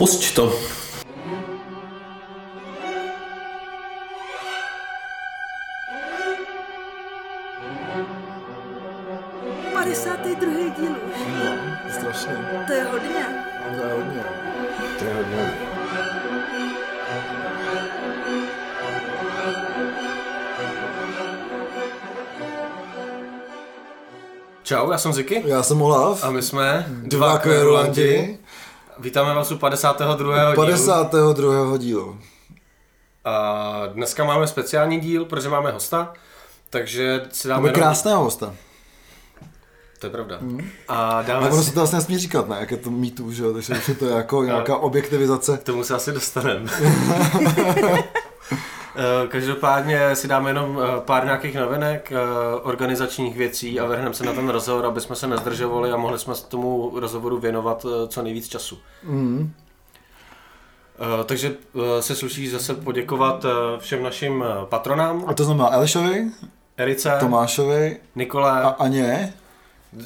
Pusť to. druhý díl už. No, strašně. To je hodně. To je hodně. To je hodně. Čau, já jsem Ziky. Já jsem Olaf. A my jsme Dva kverulanti. Vítáme vás u 52. dílu. 52. dílu. A dneska máme speciální díl, protože máme hosta, takže si dáme... Máme jenom- krásného hosta. To je pravda. A dáme Ale ono se to vlastně nesmí říkat, ne? Jak je to mýtu, že jo? Takže už je to jako nějaká objektivizace. K tomu se asi dostaneme. Eh, Každopádně si dáme jenom eh, pár nějakých novinek, eh, organizačních věcí a vrhneme se na ten rozhovor, aby jsme se nezdržovali a mohli jsme tomu rozhovoru věnovat co nejvíc času. Mm. Takže se sluší zase poděkovat všem našim patronám. A to znamená Elešovi, Erice, Tomášovi Nikole, a Aně.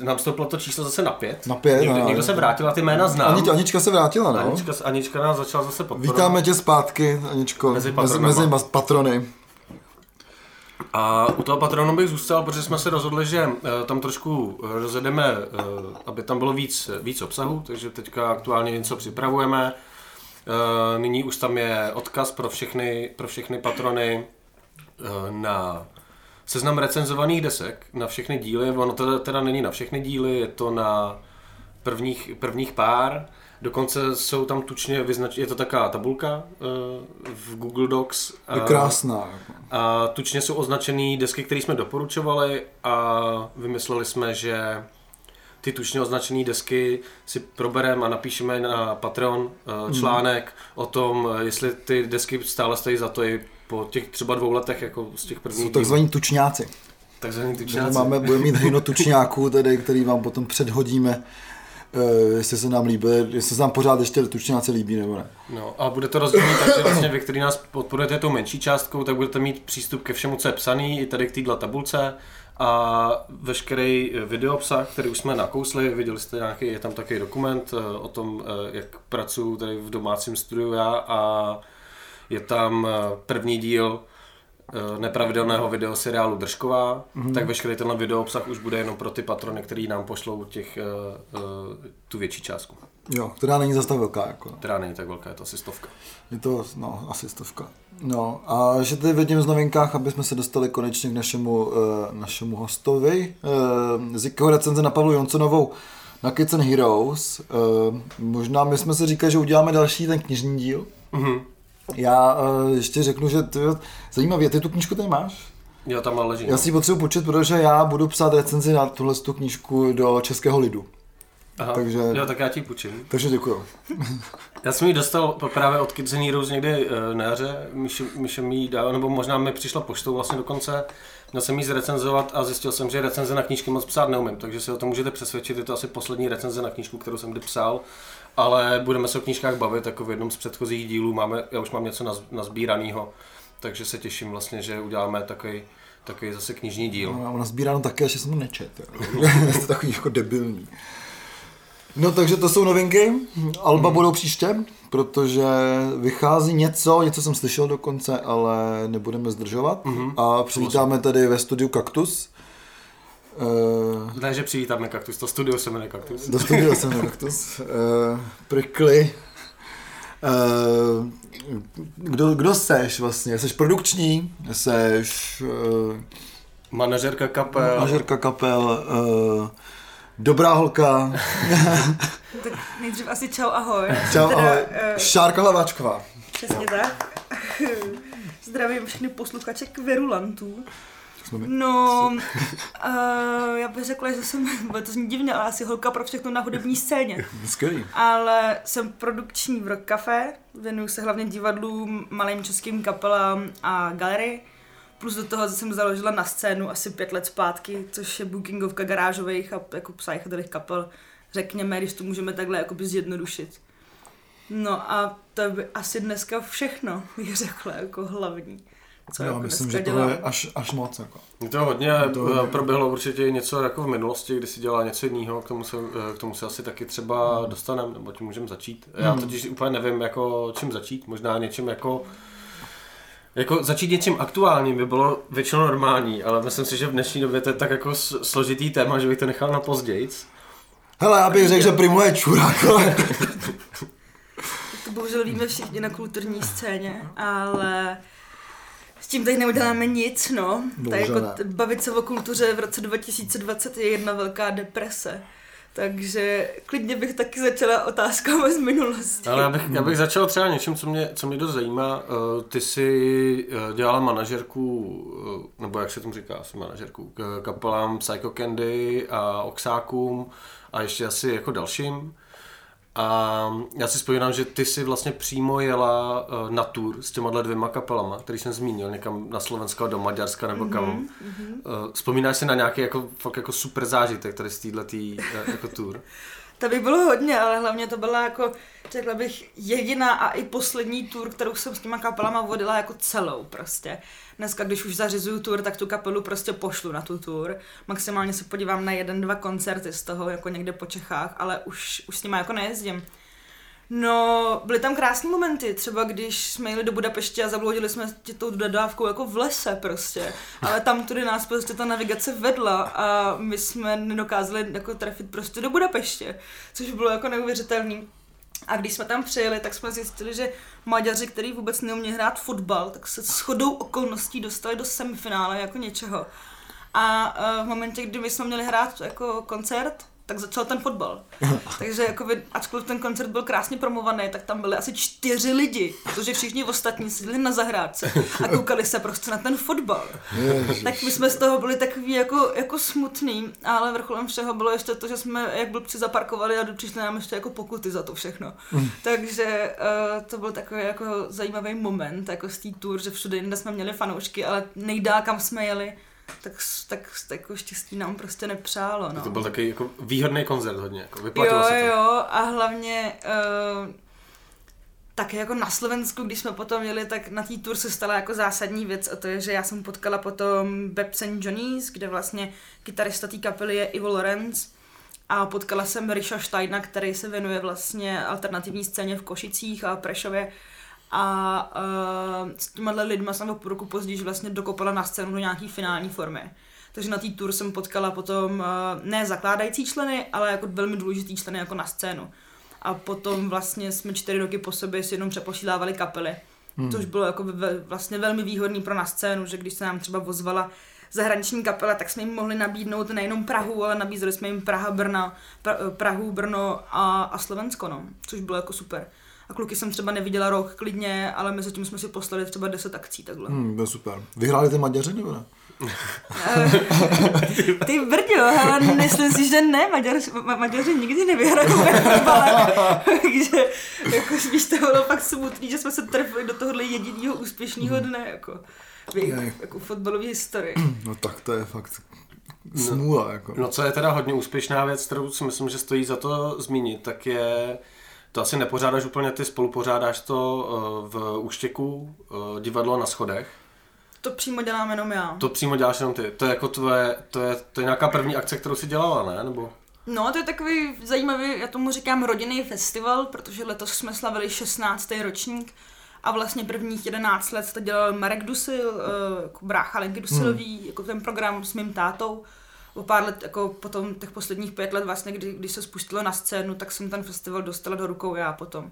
Nám stouplo to číslo zase na pět. Na pět, Někdo, no. někdo se vrátil a ty jména znám. Ani, Anička se vrátila, no. Anička, Anička nás začala zase podporovat. Vítáme tě zpátky, Aničko, Mezi mezi, mezi patrony. A u toho patronu bych zůstal, protože jsme se rozhodli, že eh, tam trošku rozjedeme, eh, aby tam bylo víc, víc obsahu, takže teďka aktuálně něco připravujeme. Eh, Nyní už tam je odkaz pro všechny, pro všechny patrony na seznam recenzovaných desek, na všechny díly. Ono teda, teda není na všechny díly, je to na prvních, prvních pár. Dokonce jsou tam tučně vyznač... je to taková tabulka eh, v Google Docs. Je eh, krásná. a tučně jsou označené desky, které jsme doporučovali a vymysleli jsme, že ty tučně označené desky si probereme a napíšeme na Patreon eh, článek o tom, jestli ty desky stále stojí za to i po těch třeba dvou letech, jako z těch prvních Jsou takzvaní tučňáci. takzvaný Takže tučňáci. máme, budeme mít hejno tučňáků, tedy, který vám potom předhodíme, uh, jestli se nám líbí, jestli se nám pořád ještě tučňáci líbí nebo ne. No a bude to rozdělené tak, že vlastně vy, který nás podporujete tou menší částkou, tak budete mít přístup ke všemu, co je psaný, i tady k této tabulce a veškerý videoobsah, který už jsme nakousli, viděli jste nějaký, je tam takový dokument eh, o tom, eh, jak pracuji tady v domácím studiu já a je tam eh, první díl eh, nepravidelného videoseriálu Držková, mm-hmm. tak veškerý tenhle videoobsah už bude jenom pro ty patrony, který nám pošlou těch, eh, eh, tu větší částku, Jo, která není zase tak velká. Jako. která není tak velká, je to asi stovka. Je to, no, asi stovka. No, a že tady vidím z novinkách, aby jsme se dostali konečně k našemu, uh, našemu hostovi. Uh, z jakého recenze na Pavlu Jonsonovou na Kids and Heroes. Uh, možná my jsme si říkali, že uděláme další ten knižní díl. Mhm. Já uh, ještě řeknu, že ty, zajímavě, ty tu knížku tady máš? Jo, tam ale leží. Já si ji potřebuji počít, protože já budu psát recenzi na tuhle tu knížku do českého lidu. Aha. takže- Jo, tak já ti půjčím. Takže děkuju. Já jsem ji dostal právě od Kids and Heroes někdy uh, na jaře, Míše mi ji dal, nebo možná mi přišla poštou vlastně dokonce. Měl jsem ji zrecenzovat a zjistil jsem, že recenze na knížky moc psát neumím, takže se o tom můžete přesvědčit, je to asi poslední recenze na knížku, kterou jsem kdy psal. Ale budeme se o knížkách bavit, jako v jednom z předchozích dílů máme, já už mám něco naz, nazbíranýho, takže se těším vlastně, že uděláme takový, takový zase knižní díl. No, Mám nazbíráno také, že jsem to nečet. je to takový jako debilní. No takže to jsou novinky. Alba budou příště, protože vychází něco, něco jsem slyšel dokonce, ale nebudeme zdržovat. A přivítáme tady ve studiu Kaktus. Uh, Ne, že přivítáme kaktus, to studio se jmenuje kaktus. do studia jsem Kaktus. Uh, prikly. Uh, kdo, kdo seš vlastně? Seš produkční? Seš uh, Manažerka kapel. manažerka kapel? Uh, dobrá holka? Tak nejdřív asi čau, ahoj. Čau, Teda, ahoj. eh, Šárka Hlaváčková. Přesně tak. Zdravím všechny posluchače kverulantů. No, uh, já bych řekla, že jsem, bude to zní divně, ale asi holka pro všechno na hudební scéně. Skvělý. Ale jsem produkční v Rock Cafe, věnuju se hlavně divadlům, malým českým kapelám a galerii. Plus do toho jsem založila na scénu asi pět let zpátky, což je bookingovka garážových a jako psychedelik kapel. Řekněme, když to můžeme takhle jakoby zjednodušit. No a to by asi dneska všechno, bych řekla, jako hlavní. Co Já jako myslím, že to je až, až moc. Jako. To hodně To- proběhlo určitě něco jako v minulosti, kdy si dělala něco jiného, k tomu se, k tomu se asi taky třeba dostaneme, nebo tím můžeme začít. Já Hmm. totiž úplně nevím, jako čím začít, možná něčím jako jako začít něčím aktuálním by bylo většinou normální, ale myslím si, že v dnešní době to je tak jako složitý téma, že bych to nechal na pozdějc. Hele, já bych řekl, že Primo je čurák, ale... To bohužel víme všichni na kulturní scéně, ale tím tady neuděláme nic, no. Tak jako t- bavit se o kultuře v roce 2020 je jedna velká deprese. Takže klidně bych taky začala otázkama z minulosti. Ale já bych, já bych začal třeba něčím, co mě, co mě dost zajímá. Eh, Ty jsi eh, dělala manažerku, eh, nebo jak se tomu říká, asi manažerku, k kapelám Psycho Candy a Oxákům a ještě asi jako dalším. A já si vzpomínám, že ty si vlastně přímo jela eh, na tour s těma dvěma kapelama, který jsem zmínil, někam na Slovensko, do Maďarska nebo kam. Mm-hmm. Vzpomínáš si na nějaký jako, fakt jako super zážitek tady z této jako tour? To by bylo hodně, ale hlavně to byla jako, řekla bych, jediná a i poslední tour, kterou jsem s těma kapelama vodila jako celou prostě. Dneska, když už zařizuju tour, tak tu kapelu prostě pošlu na tu tour. Maximálně se podívám na jeden, dva koncerty z toho, jako někde po Čechách, ale už, už s nima jako nejezdím. No, byly tam krásné momenty, třeba když jsme jeli do Budapeště a zabloudili jsme tě tou dodávkou jako v lese prostě, ale tam tudy nás prostě ta navigace vedla a my jsme nedokázali jako trefit prostě do Budapeště, což bylo jako neuvěřitelný. A když jsme tam přijeli, tak jsme zjistili, že Maďaři, který vůbec neumí hrát fotbal, tak se shodou okolností dostali do semifinále jako něčeho. A uh, v momentě, kdy my jsme měli hrát jako koncert, tak začal ten fotbal. Takže jako by, ačkoliv ten koncert byl krásně promovaný, tak tam byly asi čtyři lidi, protože všichni ostatní seděli na zahrádce a koukali se prostě na ten fotbal. Ježiš. Tak my jsme z toho byli takový jako, jako smutný, ale vrcholem všeho bylo ještě to, že jsme jak blbci zaparkovali a přišli nám ještě jako pokuty za to všechno. Takže uh, to byl takový jako zajímavý moment jako z té tour, že všude jinde jsme měli fanoušky, ale nejdál kam jsme jeli, tak, tak, tak jako štěstí nám prostě nepřálo. No. To byl takový jako výhodný koncert hodně, jako vyplatilo Jo, se to. jo, a hlavně uh, také jako na Slovensku, když jsme potom jeli, tak na té tour se stala jako zásadní věc a to je, že já jsem potkala potom Babs and Johnny's, kde vlastně kytarista té kapely je Ivo Lorenz a potkala jsem Risha Steina, který se věnuje vlastně alternativní scéně v Košicích a Prešově a uh, s těma lidma jsem o půl roku později vlastně dokopala na scénu do nějaký finální formy. Takže na té tour jsem potkala potom uh, ne zakládající členy, ale jako velmi důležitý členy jako na scénu. A potom vlastně jsme čtyři roky po sobě si jenom přepošílávali kapely. Hmm. Což bylo jako ve, vlastně velmi výhodný pro na scénu, že když se nám třeba vozvala zahraniční kapela, tak jsme jim mohli nabídnout nejenom Prahu, ale nabízeli jsme jim Praha, Brna, pra, Prahu, Brno a, a Slovensko, no, což bylo jako super. A kluky jsem třeba neviděla rok klidně, ale mezi tím jsme si poslali třeba 10 akcí takhle. Hmm, byl super. Vyhráli ty Maďaři nebo ne? Ty brďo, ale myslím si, že ne, Maďaři, ma, Maďaři nikdy fotbale. Takže jako spíš to bylo fakt smutný, že jsme se trefili do tohohle jediného úspěšného dne, jako v jejich jako fotbalové historii. No tak to je fakt smůla, jako. No co je teda hodně úspěšná věc, kterou si myslím, že stojí za to zmínit, tak je, to asi nepořádáš úplně ty, spolupořádáš to eh, v Úštěku, eh, divadlo na schodech. To přímo dělám jenom já. To přímo děláš jenom ty. To je jako tvoje, to je, to je nějaká první akce, kterou si dělala, ne? Nebo? No, to je takový zajímavý, já tomu říkám rodinný festival, protože letos jsme slavili 16. ročník a vlastně prvních 11 let to dělal Marek Dusil, eh, jako brácha Lenky Dusilový, hmm. jako ten program s mým tátou. O pár let, jako potom těch posledních pět let vlastně, kdy, když se spustilo na scénu, tak jsem ten festival dostala do rukou já potom.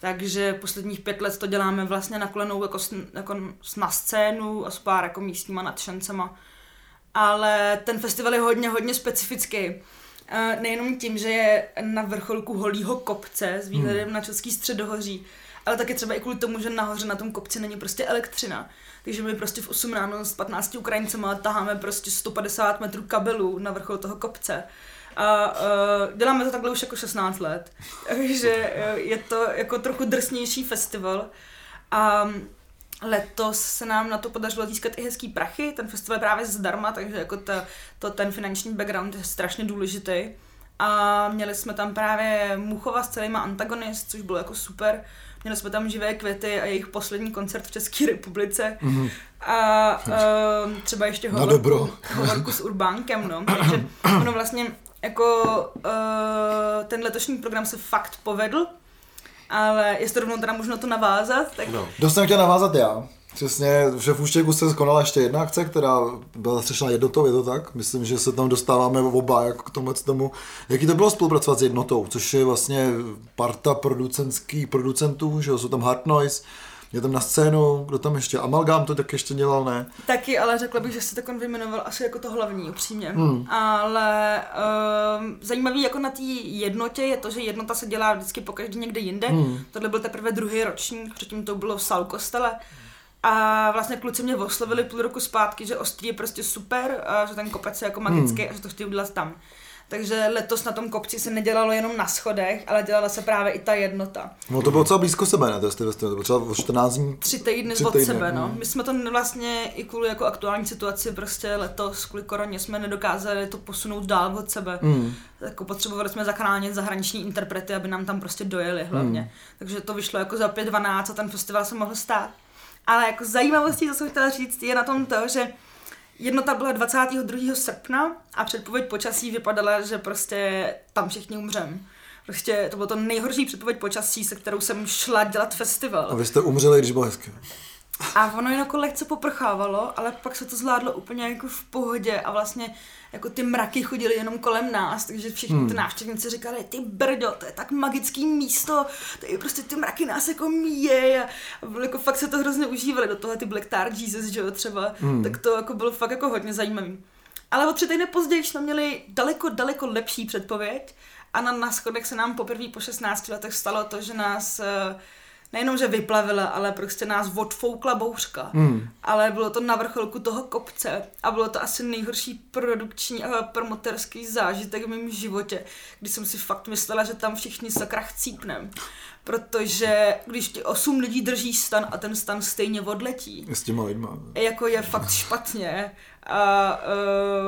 Takže posledních pět let to děláme vlastně na kolenou jako, s, jako s- na scénu a s pár jako místníma nadšencema. Ale ten festival je hodně, hodně specifický. Eh, Nejenom tím, že je na vrcholku holího kopce s výhledem na Český středohoří, ale také třeba i kvůli tomu, že nahoře na tom kopci není prostě elektřina. Takže my prostě v 8 ráno s 15 Ukrajincema taháme prostě 150 metrů kabelů na vrchol toho kopce. A uh, děláme to takhle už jako 16 let. Takže uh, je to jako trochu drsnější festival. A letos se nám na to podařilo získat i hezký prachy. Ten festival je právě zdarma, takže jako ta, to, ten finanční background je strašně důležitý. A měli jsme tam právě Muchova s celýma antagonist, což bylo jako super. Měli jsme tam živé květy a jejich poslední koncert v České republice. Mm-hmm. A uh, třeba ještě hovorku, hovorku s Urbánkem, no. Takže ono vlastně jako uh, ten letošní program se fakt povedl, ale jestli rovnou teda možno to navázat, tak No. Jsem chtěl navázat já. Přesně, že v Úštěku se konala ještě jedna akce, která byla zastřešena jednotou, je to tak? Myslím, že se tam dostáváme oba jako k tomu, tomu. Jaký to bylo spolupracovat s jednotou, což je vlastně parta producentských producentů, že jsou tam Hard Noise, je tam na scénu, kdo tam ještě, Amalgam to tak ještě dělal, ne? Taky, ale řekla bych, že se takon vyjmenoval asi jako to hlavní, upřímně. Hmm. Ale um, zajímavý jako na té jednotě je to, že jednota se dělá vždycky pokaždé někde jinde. Hmm. Tohle byl teprve druhý ročník, předtím to bylo v Sal kostele. A vlastně kluci mě oslovili půl roku zpátky, že Ostrý je prostě super, a že ten kopec je jako magický hmm. a že to chtějí udělat tam. Takže letos na tom kopci se nedělalo jenom na schodech, ale dělala se právě i ta jednota. No to bylo docela blízko sebe, ne? To, jste, to bylo třeba o 14 dní. Tři týdny Tři od týdny, sebe, no. mm. My jsme to vlastně i kvůli jako aktuální situaci prostě letos, kvůli koroně jsme nedokázali to posunout dál od sebe. Mm. Jako potřebovali jsme zachránit zahraniční interprety, aby nám tam prostě dojeli hlavně. Hmm. Takže to vyšlo jako za 5.12 a ten festival se mohl stát. Ale jako zajímavostí, co jsem chtěla říct, je na tom to, že jednota byla 22. srpna a předpověď počasí vypadala, že prostě tam všichni umřem. Prostě to bylo to nejhorší předpověď počasí, se kterou jsem šla dělat festival. A vy jste umřeli, když bylo hezky. A ono jen jako lehce poprchávalo, ale pak se to zvládlo úplně jako v pohodě a vlastně jako ty mraky chodily jenom kolem nás, takže všichni hmm. ty návštěvníci říkali, ty brďo, to je tak magický místo, tady prostě ty mraky nás jako míje a, a jako fakt se to hrozně užívali, do toho ty Black Tar Jesus, že jo, třeba, hmm. tak to jako bylo fakt jako hodně zajímavý. Ale o tři týdny později jsme měli daleko, daleko lepší předpověď a na, na schodech se nám poprvé po 16 letech stalo to, že nás eh, nejenom, že vyplavila, ale prostě nás odfoukla bouřka. Hmm. Ale bylo to na vrcholku toho kopce a bylo to asi nejhorší produkční a promoterský zážitek v mém životě, kdy jsem si fakt myslela, že tam všichni sakra chcípnem. Protože když ti osm lidí drží stan a ten stan stejně odletí, S těma lidma. jako je fakt špatně. A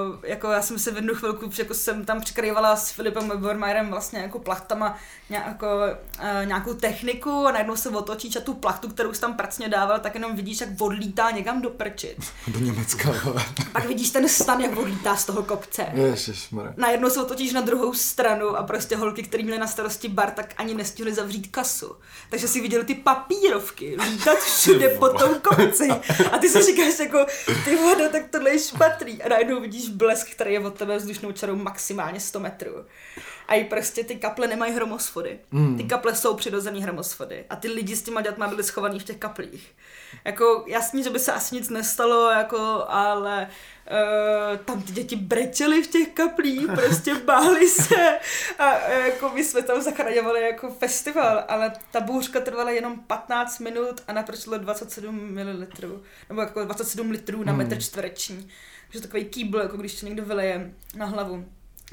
uh, jako já jsem se v jednu chvilku, jako jsem tam přikrývala s Filipem Bormajerem vlastně jako plachtama nějako, uh, nějakou techniku a najednou se otočíš a tu plachtu, kterou jsi tam pracně dával, tak jenom vidíš, jak odlítá někam do prčit. Do Německa, ale. Pak vidíš ten stan, jak odlítá z toho kopce. Ježišmarja. Najednou se otočíš na druhou stranu a prostě holky, které měly na starosti bar, tak ani nestihly zavřít kasu. Takže si viděl ty papírovky lítat všude po tom kopci. A ty si říkáš jako, ty voda, tak tohle je špatný. A najednou vidíš blesk, který je od tebe vzdušnou čarou maximálně 100 metrů. A i prostě ty kaple nemají hromosfody. Ty kaple jsou přirozený hromosfody. A ty lidi s těma dětma byli schovaní v těch kaplích. Jako jasně, že by se asi nic nestalo, jako, ale uh, tam ty děti brečely v těch kaplích, prostě báli se a uh, jako my jsme tam zachraňovali jako festival, ale ta bouřka trvala jenom 15 minut a naprčilo 27 ml, nebo jako 27 litrů na metr čtvereční. Takže takový kýbl, jako když to někdo vyleje na hlavu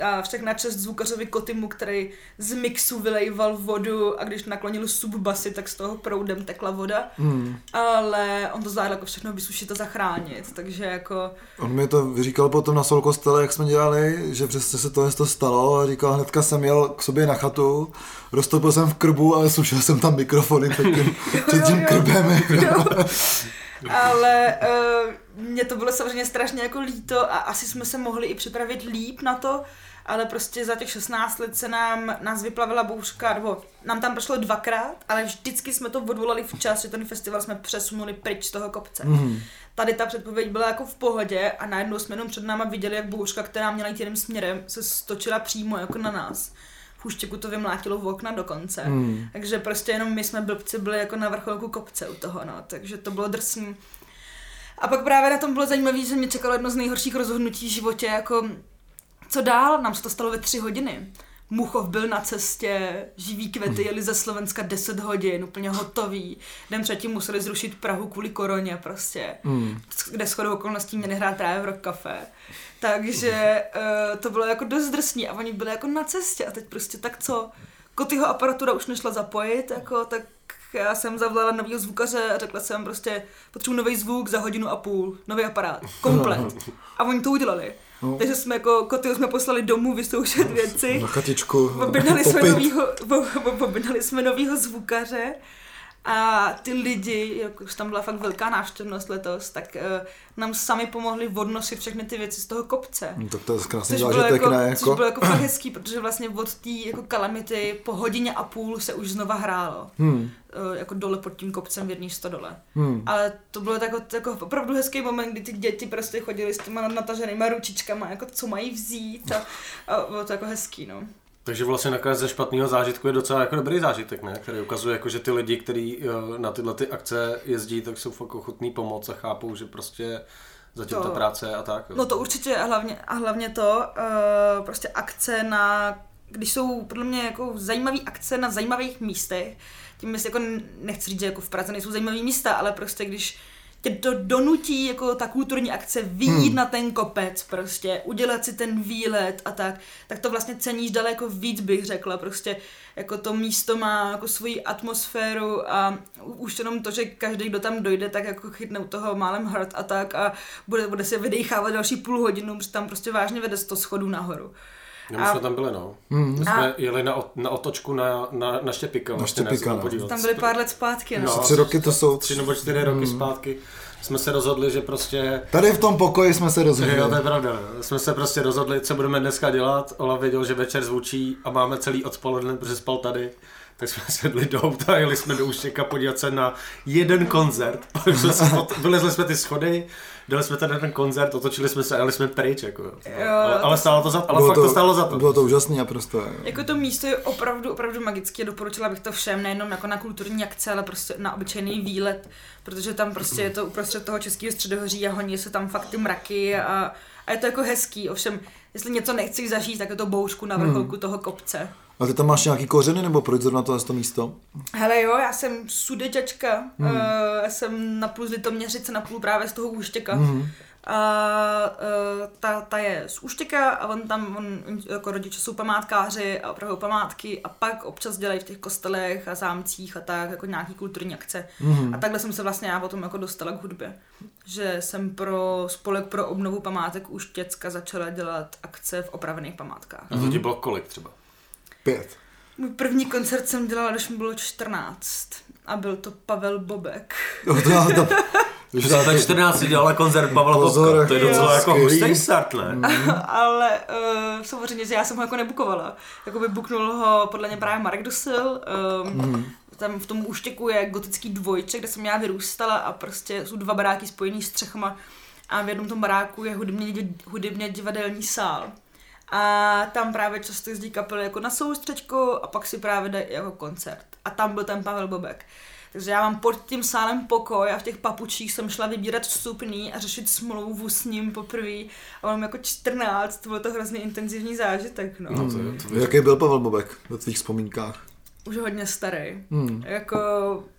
a však na čest zvukařovi Kotimu, který z mixu vylejval vodu a když naklonil subbasy, tak z toho proudem tekla voda. Hmm. Ale on to zvládl jako všechno vysušit a zachránit, takže jako... On mi to vyříkal potom na Sol kostele, jak jsme dělali, že přesně se to, to stalo a říkal, hnedka jsem jel k sobě na chatu, roztopil jsem v krbu a sušil jsem tam mikrofony před tím, před tím krbem. jako. Ale uh, mě to bylo samozřejmě strašně jako líto a asi jsme se mohli i připravit líp na to, ale prostě za těch 16 let se nám, nás vyplavila bouřka, nebo nám tam prošlo dvakrát, ale vždycky jsme to odvolali včas, že ten festival jsme přesunuli pryč z toho kopce. Mhm. Tady ta předpověď byla jako v pohodě a najednou jsme jenom před náma viděli, jak bouřka, která měla jít jiným směrem, se stočila přímo jako na nás. Huštěku to vymlátilo v okna dokonce. Hmm. Takže prostě jenom my jsme blbci byli jako na vrcholku kopce u toho, no. Takže to bylo drsný. A pak právě na tom bylo zajímavé, že mě čekalo jedno z nejhorších rozhodnutí v životě, jako co dál, nám se to stalo ve tři hodiny. Muchov byl na cestě, živý květy jeli ze Slovenska 10 hodin, úplně hotový. Den předtím museli zrušit Prahu kvůli koroně prostě, Hmm. kde shodou okolností měli hrát právě v Rock Café. Takže uh, to bylo jako dost drsný a oni byli jako na cestě a teď prostě tak co? Kotyho aparatura už nešla zapojit, jako tak já jsem zavolala novýho zvukaře a řekla jsem prostě, potřebuji nový zvuk za hodinu a půl, nový aparát, komplet. A oni to udělali. No. Takže jsme jako koty jsme poslali domů vyzkoušet věci. Na chatičku. Objednali jsme, novýho, ob- objednali jsme novýho zvukaře a ty lidi, jak už tam byla fakt velká návštěvnost letos, tak uh, nám sami pomohli odnosit všechny ty věci z toho kopce. No, tak to je krásný Což bylo, zážitek, jako, ne? což Jako, bylo jako fakt hezký, protože vlastně od té jako kalamity po hodině a půl se už znova hrálo. hmm, Uh, jako dole pod tím kopcem v jedné stodole. hmm. Ale to bylo jako, jako opravdu hezký moment, kdy ty děti prostě chodili s těma nataženýma ručičkama, jako co mají vzít a, a bylo to jako hezký, no. Takže vlastně nakonec ze špatného zážitku je docela jako dobrý zážitek, ne? Který ukazuje, jako, že ty lidi, kteří eh, na tyhle ty akce jezdí, tak jsou fakt ochotní pomoct a chápou, že prostě zatím To- ta práce a tak. jo. No to určitě a hlavně, a hlavně to, uh, prostě akce na, když jsou podle mě jako zajímavé akce na zajímavých místech, tím myslím, jako nechci říct, že jako v Praze nejsou zajímavé místa, ale prostě když tě to donutí jako ta kulturní akce vyjít Hmm. na ten kopec prostě, udělat si ten výlet a tak, tak to vlastně ceníš daleko víc bych řekla, prostě jako to místo má jako svoji atmosféru a už jenom to, že každý, kdo tam dojde, tak jako chytne u toho málem hrad a tak a bude, bude se vydechávat další půl hodinu, protože tam prostě vážně vede 100 schodů nahoru. No, my a- jsme tam byli, no. Hmm. My jsme A- jeli na, ot- na otočku na, na, na Štěpika. Na vlastně, ne, Štěpika, no. Tam byly pár let zpátky, no. No. Tři roky to jsou- Tři nebo čtyři roky zpátky jsme se rozhodli, že prostě Tady v tom pokoji jsme se rozhodli. Jo, to je pravda. Jsme se prostě rozhodli, co budeme dneska dělat. Ola věděl, že večer zvučí a máme celý odpoledne, protože spal tady. Tak jsme sedli do auta a jeli jsme do Úštěka podívat se na jeden koncert. Vylezli jsme ty schody, dali jsme tady na ten koncert, otočili jsme se a jeli jsme pryč. Jako. jo. Ale, ale, to- stálo to za to, ale Bylo fakt to, stálo za to. Bylo to úžasný a prostě. Jako to místo je opravdu, opravdu magické, doporučila bych to všem, nejenom jako na kulturní akce, ale prostě na obyčejný výlet, protože tam prostě je to uprostřed toho českého středohoří a honí se tam fakt ty mraky a, a je to jako hezký, ovšem, jestli něco nechceš zažít, tak je to bouřku na vrcholku Hmm. toho kopce. A ty tam máš nějaký kořeny, nebo proč zrovna to, to místo? Hele jo, já jsem sudeťačka, Hmm. hmm. uh, já jsem napůl z Litoměřice, napůl právě z toho Úštěka. Mhm. A uh, ta, ta je z Úštěka a on tam, on, jako rodiče jsou památkáři a opravují památky a pak občas dělají v těch kostelech a zámcích a tak, jako nějaký kulturní akce. Mhm. A takhle jsem se vlastně já potom jako dostala k hudbě. Že jsem pro spolek pro obnovu památek Úštěcka začala dělat akce v opravených památkách. A to ti bylo kolik třeba? Pět. Můj první koncert jsem dělala, když mi bylo 14 a byl to Pavel Bobek. Jo, to, to, to, Že ve 14 dělala koncert Pavla Pozor, Bobka. To je jo. docela jako Skvělý. hustý start, ne? ale uh, samozřejmě, že já jsem ho jako nebukovala. Jakoby buknul ho podle mě právě Marek Dusil. Um, Mhm. Tam v tom úštěku je gotický dvojček, kde jsem já vyrůstala a prostě jsou dva baráky spojený střechama a v jednom tom baráku je hudebně, hudebně divadelní sál. A tam právě často jezdí kapely jako na soustřečku a pak si právě dají jako koncert. A tam byl ten Pavel Bobek. Takže já mám pod tím sálem pokoj a v těch papučích jsem šla vybírat vstupný a řešit smlouvu s ním poprvé. A mám jako 14, to byl to hrozně intenzivní zážitek, no. No, to, to, to, Jaký byl Pavel Bobek ve tvých vzpomínkách? Už hodně starý. Hmm. Jako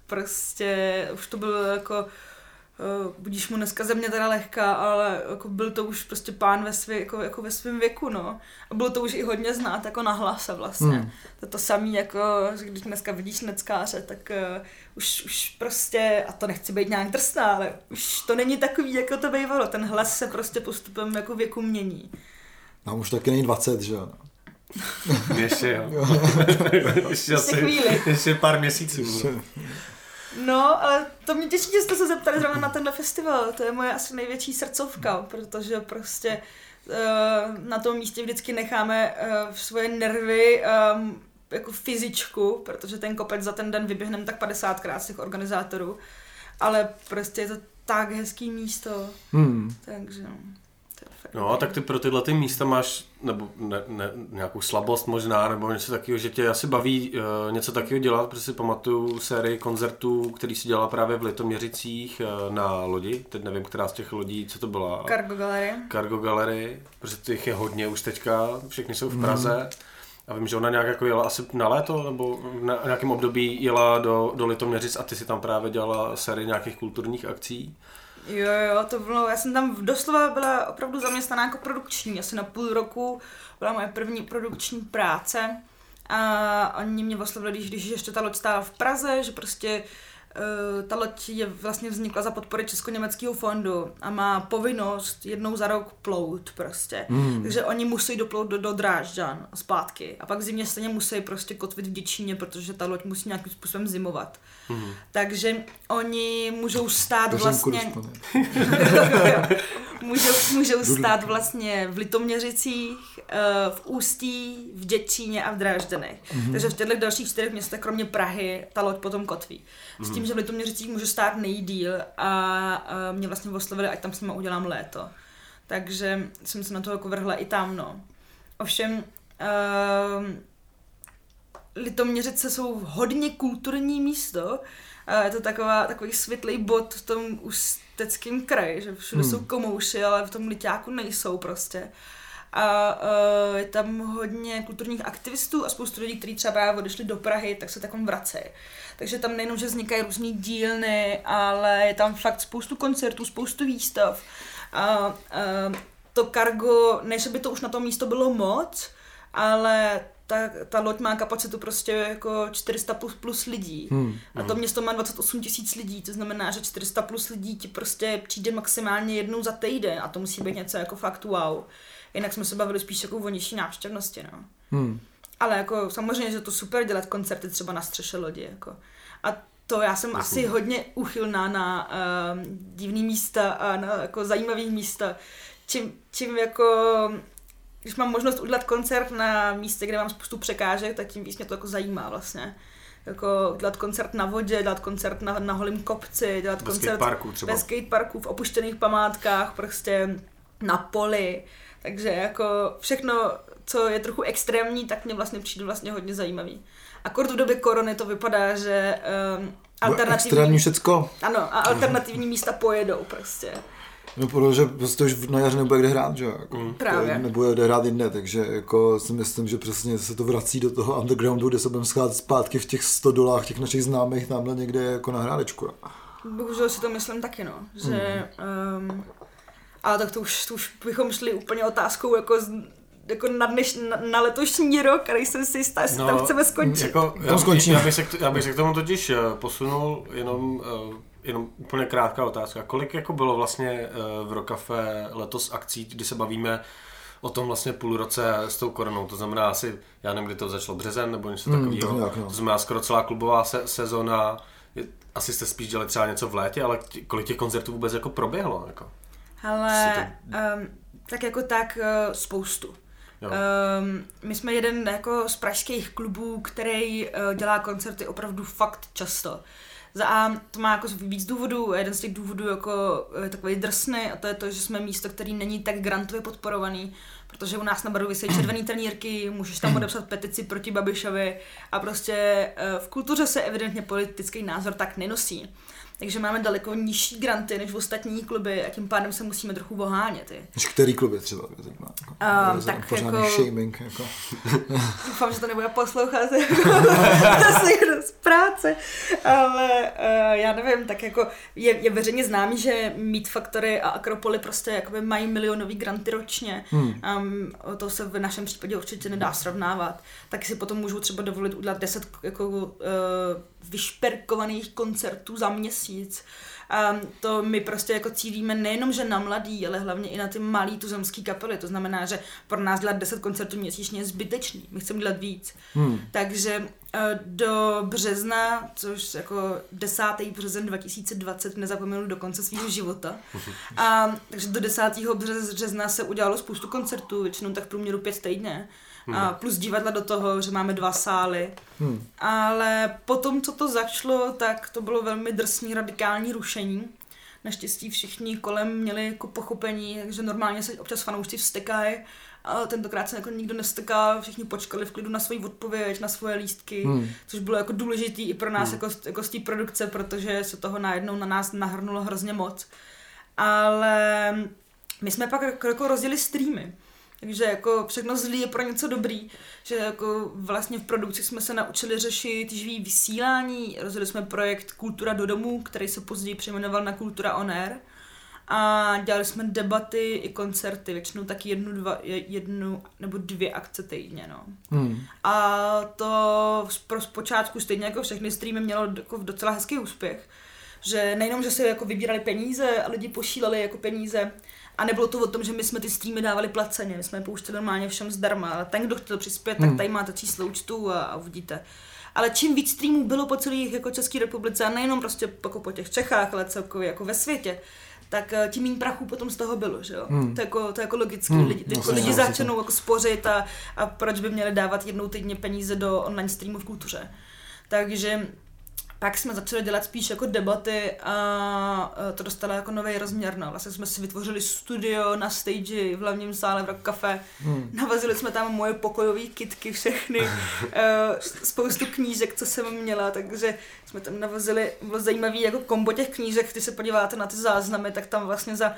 prostě, už to bylo jako, budíš mu dneska země teda lehká, ale jako byl to už prostě pán ve, svě, jako, jako ve svém věku, no. A bylo to už i hodně znát jako na hlase vlastně. Hmm. To to samé, jako, že když dneska vidíš neckáře, tak uh, už, už prostě, a to nechci být nějak drsná, ale už to není takový, jako to bývalo. Ten hlas se prostě postupem jako věku mění. Nám už taky není 20, že jo? ještě jo. ještě, asi, ještě pár měsíců. No, ale to mě těší, že jste se zeptali zrovna na tenhle festival. To je moje asi největší srdcovka, protože prostě uh, na tom místě vždycky necháme uh, svoje nervy um, jako fyzičku, protože ten kopec za ten den vyběhneme tak 50krát z těch organizátorů. Ale prostě je to tak hezký místo, Hmm. takže no, No, tak ty pro tyhle ty místa máš, nebo ne, ne, nějakou slabost možná, nebo něco takového, že tě asi baví uh, něco takového dělat, protože si pamatuju sérii koncertů, který si dělala právě v Litoměřicích uh, na lodi, teď nevím, která z těch lodí, co to byla, Cargo Gallery. Cargo Gallery, protože těch je hodně už teďka, všechny jsou v Praze. A vím, že ona nějak jako jela asi na léto, nebo na nějakém období jela do, do Litoměřic a ty si tam právě dělala sérii nějakých kulturních akcí. Jo, jo, to bylo, já jsem tam doslova byla opravdu zaměstnaná jako produkční, asi na půl roku byla moje první produkční práce. A oni mě oslovili, když, když ještě ta loď stála v Praze, že prostě ta loď je vlastně vznikla za podpory Česko-německého fondu a má povinnost jednou za rok plout prostě. Mm. Takže oni musí doplout do, do Drážďan a zpátky. A pak v zimě stejně musí prostě kotvit v Děčíně, protože ta loď musí nějakým způsobem zimovat. Mm. Takže oni můžou stát vlastně... můžou, můžou stát vlastně v Litoměřicích, eh, v Ústí, v Děčíně a v Drážďanech. Mm-hmm. Takže v těchto dalších čtyřech městech, kromě Prahy, ta loď potom kotví. S tím, že v Litoměřicích může stát nejdíl a, a mě vlastně oslovili, ať tam s nimi udělám léto. Takže jsem se na to jako vrhla i tam, no. Ovšem, uh, Litoměřice jsou hodně kulturní místo, a je to taková, takový světlý bod v tom ústeckém kraji, že všude hmm. jsou komouši, ale v tom liťáku nejsou prostě. A uh, je tam hodně kulturních aktivistů a spoustu lidí, kteří třeba odešli do Prahy, tak se takom vracejí. Takže tam nejenom, že vznikají různé dílny, ale je tam fakt spoustu koncertů, spoustu výstav. A, uh, to kargo, než by to už na to místo bylo moc, ale ta, ta loď má kapacitu prostě jako 400 plus, plus lidí. Hmm. A to hmm. město má 28 tisíc lidí, to znamená, že 400 plus lidí ti prostě přijde maximálně jednou za týden a to musí být něco jako fakt wow. Jinak jsme se bavili spíš jako o nižší návštěvnosti, no. Hmm. Ale jako samozřejmě, že to super dělat koncerty třeba na střeše lodi, jako. A to já jsem Jasně. asi hodně uchylná na uh, divný místa a na jako zajímavý místa. Čím, čím jako když mám možnost udělat koncert na místě, kde mám spoustu překážek, tak tím víc mě to jako zajímá vlastně. Jako dělat koncert na vodě, dělat koncert na, na holém kopci, dělat ve koncert parku třeba. ve skateparku, v opuštěných památkách, prostě na poli. Takže jako všechno, co je trochu extrémní, tak mě vlastně přijde vlastně hodně zajímavý. Akord v době korony to vypadá, že um, alternativní... Extrémní všecko. Ano, a alternativní místa pojedou prostě. No, protože prostě už na jaře nebude kde hrát, že jako, mm. Právě. Nebude kde hrát jinde, takže jako si myslím, že přesně se to vrací do toho undergroundu, kde se budeme scházet zpátky v těch 100 dolách těch našich známých tamhle někde jako na hrádečku. Bohužel si to myslím taky, no, že... Mm. Um, ale tak to už, to už bychom šli úplně otázkou jako z, jako na, dneš, na, na letošní rok, který jsem si jistá, jestli no, tam chceme skončit. Jako, já, já, bych se, já bych se k tomu totiž eh, posunul jenom uh, jenom úplně krátká otázka. Kolik jako bylo vlastně eh, v Rokafe letos akcí, kdy se bavíme o tom vlastně půl roce s tou koronou, to znamená asi, já nevím, kdy to začalo březen nebo něco hmm, takového, to, nějak, no. to znamená skoro celá klubová se, sezona, asi jste spíš dělali třeba něco v létě, ale kolik těch koncertů vůbec jako proběhlo? Jako? Ale to... um, tak jako tak uh, spoustu. Um, my jsme jeden jako z pražských klubů, který uh, dělá koncerty opravdu fakt často. Za A to má jako víc důvodů, jeden z těch důvodů jako je takový drsný a to je to, že jsme místo, který není tak grantově podporovaný, protože u nás na baru vysejí červený trenírky, můžeš tam podepsat petici proti Babišovi a prostě eh, v kultuře se evidentně politický názor tak nenosí takže máme daleko nižší granty než v ostatní kluby a tím pádem se musíme trochu vohánět. Než který kluby třeba? Zajímá, jako, um, tak jako... shaming. Jako. Doufám, že to nebude poslouchat asi z práce, ale uh, já nevím, tak jako je, je veřejně známý, že Meat Factory a Akropoly prostě jakoby mají milionový granty ročně. Hmm. Um, to se v našem případě určitě nedá srovnávat. Tak si potom můžou třeba dovolit udělat 10 jako uh, vyšperkovaných koncertů za měsíc. A to my prostě jako cílíme nejenom, že na mladý, ale hlavně i na ty malý tuzemský kapely. To znamená, že pro nás dělat 10 koncertů měsíčně je zbytečný. My chceme dělat víc. Hmm. Takže eh, do března, což jako 10. březen 2020 nezapomenu do konce svého života. A, takže do 10. března se udělalo spoustu koncertů, většinou tak v průměru pět týdně hmm. a plus divadla do toho, že máme dva sály. Hmm. Ale potom, co to začalo, tak to bylo velmi drsný radikální rušení. Naštěstí všichni kolem měli jako pochopení, takže normálně se občas fanoušci vstekají, ale tentokrát se jako nikdo nesteká, všichni počkali v klidu na svoji odpověď, na svoje lístky, hmm. což bylo jako důležitý i pro nás hmm. jako, jako z té produkce, protože se toho najednou na nás nahrnulo hrozně moc. Ale my jsme pak jako, jako rozdělili streamy. Takže jako všechno zlý je pro něco dobrý, že jako vlastně v produkci jsme se naučili řešit živý vysílání, rozjeli jsme projekt Kultura do domu, který se později přejmenoval na Kultura on Air A dělali jsme debaty i koncerty, většinou taky jednu, dva, jednu nebo dvě akce týdně, no. Hmm. A to pro zpočátku stejně jako všechny streamy mělo jako docela hezký úspěch. Že nejenom, že se jako vybírali peníze a lidi pošílali jako peníze, a nebylo to o tom, že my jsme ty streamy dávali placeně, my jsme je pouštěli normálně všem zdarma, ale ten, kdo chtěl přispět, hmm. tak tady máte číslo účtu a, a uvidíte. Ale čím víc streamů bylo po celé jako České republice, a nejenom prostě jako po těch Čechách, ale celkově jako ve světě, tak eh, tím méně prachu potom z toho bylo, že jo? Hmm. To, je jako, to je jako logický. Hmm. Lidi, jako lidi začnou jako spořit a, a proč by měli dávat jednou týdně peníze do online streamu v kultuře. Takže pak jsme začali dělat spíš jako debaty a to dostalo jako nový rozměr. No. Vlastně jsme si vytvořili studio na stage v hlavním sále v Rock Cafe. Hmm. Navazili jsme tam moje pokojové kitky všechny, eh, spoustu knížek, co jsem měla, takže jsme tam navazili, bylo zajímavý jako kombo těch knížek, když se podíváte na ty záznamy, tak tam vlastně za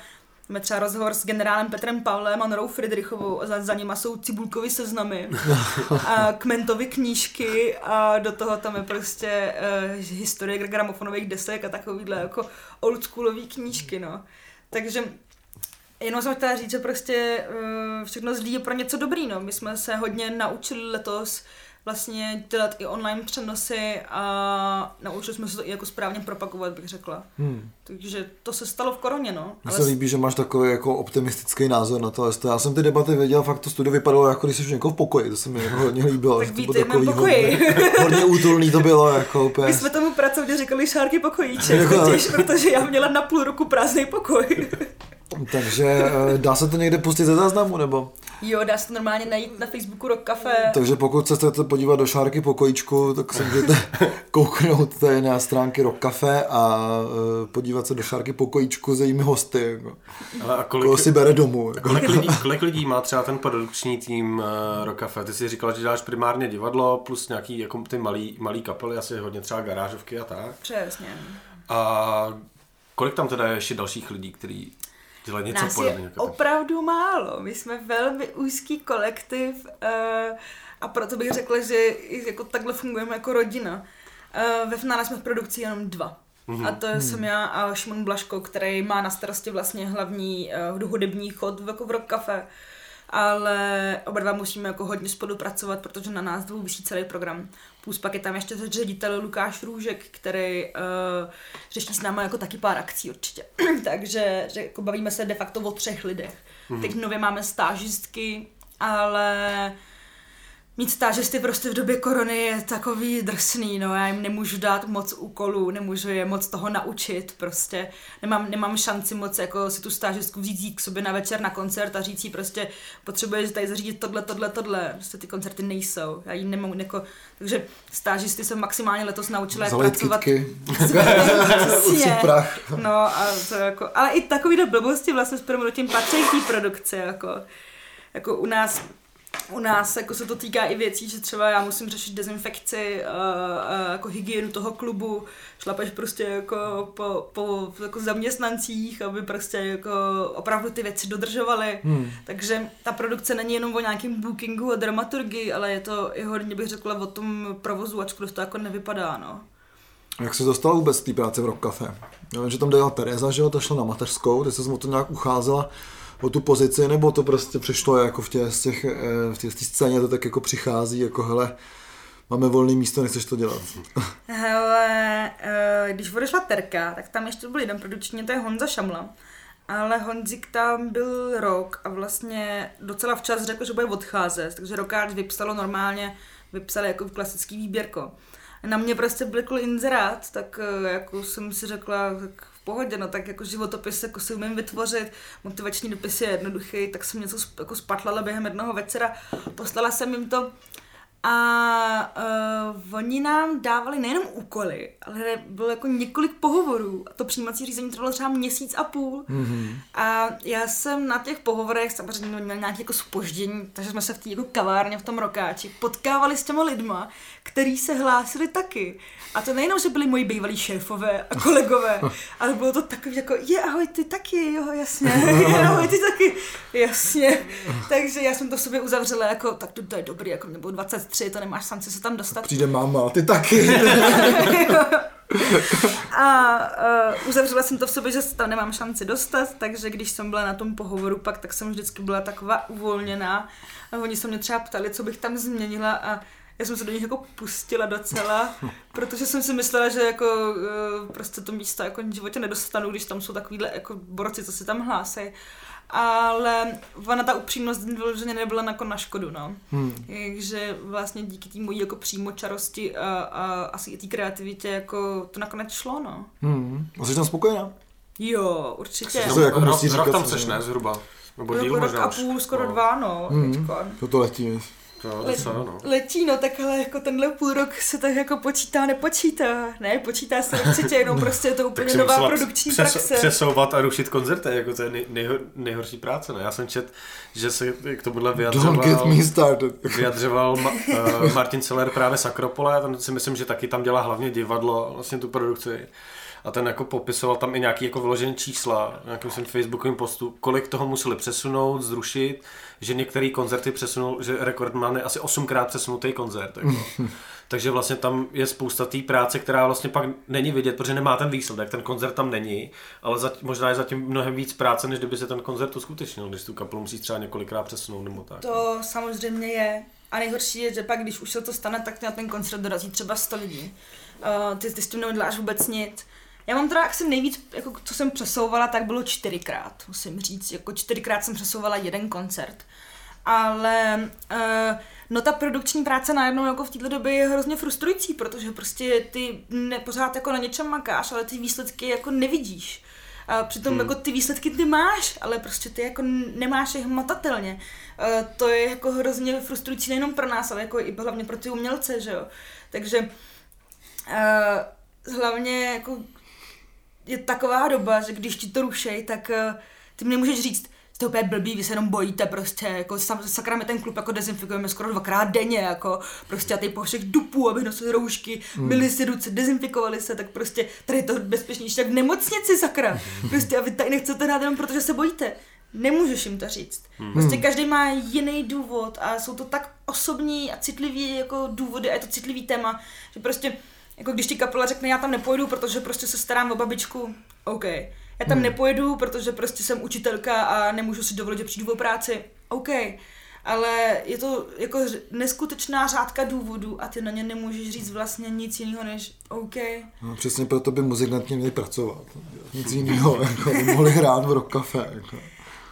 Máme třeba rozhovor s generálem Petrem Pavlem a Norou Friedrichovou a za, za nima jsou cibulkový seznamy a kmentovy knížky a do toho tam je prostě uh, historie gramofonových desek a takovýhle jako oldschoolový knížky, no. Takže Jenom jsem chtěla říct, že prostě uh, všechno zlý je pro něco dobrý, no. My jsme se hodně naučili letos vlastně dělat i online přenosy a naučili jsme se to i jako správně propagovat, bych řekla. Hmm. Takže to se stalo v koroně, no. Mně se líbí, že máš takový jako optimistický názor na to. Já jsem ty debaty věděl, fakt to studio vypadalo jako když jsi někoho v pokoji, to se mi jako hodně líbilo. tak víte, takový pokoji. Hodně, hodně útulný to bylo. Jako úplně. My jsme tomu pracovně říkali šárky pokojíček, jako, protože já měla na půl roku prázdný pokoj. Takže eh, dá se to někde pustit ze záznamu, nebo? Jo, dá se to normálně najít na Facebooku Rock Cafe. Takže pokud se chcete podívat do šárky pokojíčku, tak se můžete kouknout tady na stránky Rock Cafe a eh, podívat se do šárky pokojíčku s jejími hosty. Jako. Ale a kolik, Koho si bere domů. Jako. Kolik, lidí, kolik lidí má třeba ten produkční tým uh, Rock Cafe? Ty jsi říkal, že děláš primárně divadlo plus nějaký jako ty malý, malý kapely, asi hodně třeba garážovky a tak. Přesně. A kolik tam teda je ještě dalších lidí, kteří dělat něco Nás je jako opravdu málo. My jsme velmi úzký kolektiv uh, a proto bych řekla, že jako takhle fungujeme jako rodina. Uh, ve finále jsme v produkci jenom dva. Mm-hmm. A to mm. jsem já a Šimon Blaško, který má na starosti vlastně hlavní uh, hudební chod jako v Rock Cafe ale oba dva musíme jako hodně spolupracovat, protože na nás dvou vysí celý program. Plus pak je tam ještě ředitel Lukáš Růžek, který uh, řeší s námi jako taky pár akcí určitě. Takže že jako bavíme se de facto o třech lidech. Mm-hmm. Teď nově máme stážistky, ale mít stážisty prostě v době korony je takový drsný, no. Já jim nemůžu dát moc úkolů, nemůžu je moc toho naučit, prostě. Nemám, nemám šanci moc jako si tu stážistku vzít k sobě na večer na koncert a říct jí prostě potřebuješ tady zařídit tohle, tohle, tohle, prostě ty koncerty nejsou, já jí nemám jako, takže stážisty jsem maximálně letos naučila jak pracovat. prach. No a to jako, ale i takový blbosti vlastně s do tím patří produkce, jako, jako u nás u nás jako se to týká i věcí, že třeba já musím řešit dezinfekci, uh, uh, jako hygienu toho klubu, šlapeš prostě jako po, po jako zaměstnancích, aby prostě jako opravdu ty věci dodržovaly. Hmm. Takže ta produkce není jenom o nějakém bookingu a dramaturgii, ale je to i hodně bych řekla o tom provozu, ačkoliv to jako nevypadá, no. Jak se dostal vůbec té práce v Rock Cafe? Já vím, že tam dělala Tereza, že jo, to šla na mateřskou, ty se o to nějak ucházela o tu pozici, nebo to prostě přišlo jako v těch, z těch, eh, v těch, v scéně to tak jako přichází, jako hele, máme volné místo, nechceš to dělat. Hele, eh, když odešla Terka, tak tam ještě byl jeden produční, to je Honza Šamla. Ale Honzik tam byl rok a vlastně docela včas řekl, že bude odcházet, takže rokáč vypsalo normálně, vypsali jako klasický výběrko. Na mě prostě byl inzerát, tak eh, jako jsem si řekla, tak pohodě, no tak jako životopis jako si umím vytvořit, motivační dopis je jednoduchý, tak jsem něco jako spatlala během jednoho večera, poslala jsem jim to a uh, oni nám dávali nejenom úkoly, ale bylo jako několik pohovorů. A to přijímací řízení trvalo třeba měsíc a půl. Mm-hmm. A já jsem na těch pohovorech samozřejmě měl nějaké jako spoždění, takže jsme se v té jako kavárně v tom rokáči potkávali s těma lidma, který se hlásili taky. A to nejenom, že byli moji bývalí šéfové a kolegové, ale bylo to takový jako, je ahoj, ty taky, jo, jasně, je, ahoj, ty taky, jasně. Takže já jsem to v sobě uzavřela jako, tak to, to je dobrý, jako nebo 23, to nemáš šanci se tam dostat. Přijde máma, ty taky. A uh, uzavřela jsem to v sobě, že se tam nemám šanci dostat, takže když jsem byla na tom pohovoru pak, tak jsem vždycky byla taková uvolněná. A oni se mě třeba ptali, co bych tam změnila a já jsem se do nich jako pustila docela, protože jsem si myslela, že jako uh, prostě to místo jako v životě nedostanu, když tam jsou takovýhle jako borci, co si tam hlásí ale ona ta upřímnost vyloženě nebyla jako na škodu, no. Hmm. Takže vlastně díky té mojí jako přímočarosti a, a asi i té kreativitě jako to nakonec šlo, no. Hmm. A jsi tam spokojená? Jo, určitě. To jako rok, rok tam seš, ne, zhruba? Nebo díl Rok, rok možná a už. půl, skoro no. dva, no. Hmm. To to letí. To, Let, docela, no. letí, no, tak ale jako tenhle půl rok se tak jako počítá, nepočítá. Ne, počítá se určitě, jenom prostě je to úplně nová produkční přes, praxe. přesouvat a rušit koncerty, jako to je nej, nejhor, nejhorší práce, ne? Já jsem čet, že se k tomuhle vyjadřoval, Don't get me started. vyjadřoval Ma, uh, Martin Celer právě z Akropole, ten si myslím, že taky tam dělá hlavně divadlo, vlastně tu produkci. A ten jako popisoval tam i nějaký jako vyložené čísla, nějakým svým facebookovým postu, kolik toho museli přesunout, zrušit, že některé koncerty přesunul, že rekordman je asi osmkrát přesunutý koncert. Jako. Takže vlastně tam je spousta té práce, která vlastně pak není vidět, protože nemá ten výsledek, ten koncert tam není, ale za, možná je zatím mnohem víc práce, než kdyby se ten koncert uskutečnil, když tu kapelu musí třeba několikrát přesunout nebo tak. To samozřejmě je. A nejhorší je, že pak, když už se to stane, tak na ten koncert dorazí třeba 100 lidí. Uh, ty, ty s tím neuděláš vůbec nic. Já mám teda asi nejvíc, jako co jsem přesouvala, tak bylo čtyřikrát, musím říct. Jako čtyřikrát jsem přesouvala jeden koncert. Ale uh, no ta produkční práce najednou jako v této době je hrozně frustrující, protože prostě ty ne, pořád jako na něčem makáš, ale ty výsledky jako nevidíš. A přitom hmm. jako ty výsledky ty máš, ale prostě ty jako nemáš je hmatatelně. Uh, to je jako hrozně frustrující nejenom pro nás, ale jako i hlavně pro ty umělce, že jo. Takže uh, hlavně jako je taková doba, že když ti to rušej, tak uh, ty mi nemůžeš říct, jste úplně blbý, vy se jenom bojíte prostě, jako sam, sakra my ten klub jako dezinfikujeme skoro dvakrát denně, jako prostě a tady po všech dupů, aby nosili roušky, myli si ruce, dezinfikovali se, tak prostě tady je to bezpečnější, tak v nemocnici sakra, prostě a vy tady nechcete hrát jenom protože se bojíte. Nemůžeš jim to říct. Prostě každý má jiný důvod a jsou to tak osobní a citlivý jako důvody a je to citlivý téma, že prostě jako když ti kapela řekne, já tam nepojdu, protože prostě se starám o babičku, OK. Já tam hmm. nepojedu, protože prostě jsem učitelka a nemůžu si dovolit, že přijdu o práci, OK. Ale je to jako neskutečná řádka důvodů a ty na ně nemůžeš říct vlastně nic jiného než OK. No, přesně proto by muzikantně měli pracovat. Nic jiného, jako, by mohli hrát v rock cafe. Jako.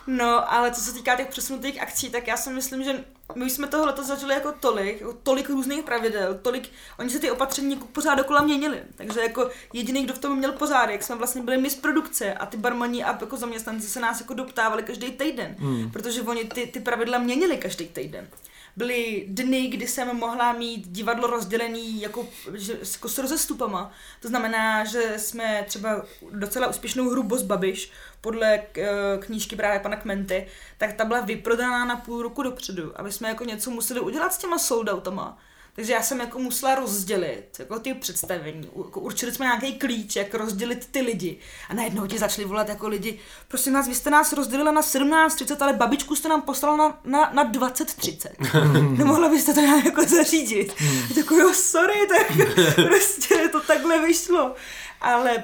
No, ale co se týká těch přesunutých akcí, tak já si myslím, že my už jsme toho letos zažili jako tolik, jako tolik různých pravidel, tolik, oni se ty opatření jako pořád dokola měnili, takže jako jediný, kdo v tom měl pořádek, jsme vlastně byli my z produkce a ty barmani a jako zaměstnanci se nás jako doptávali každý týden, hmm. protože oni ty, ty pravidla měnili každý týden. Byly dny, kdy jsem mohla mít divadlo rozdělený jako, že, jako s rozestupama. To znamená, že jsme třeba docela úspěšnou hru Boss Babiš podle eh, knížky právě pana Kmenty, tak ta byla vyprodaná na půl roku dopředu a my jsme jako něco museli udělat s těma soldoutama. Takže já jsem jako musela rozdělit jako ty představení. Jako určili jsme nějaký klíč, jak rozdělit ty lidi. A najednou ti začali volat jako lidi, prosím vás, vy jste nás rozdělila na 17.30, ale babičku jste nám poslala na, na, na 20.30. Nemohla byste to nějak jako zařídit. A tak jo, sorry, tak prostě to takhle vyšlo. Ale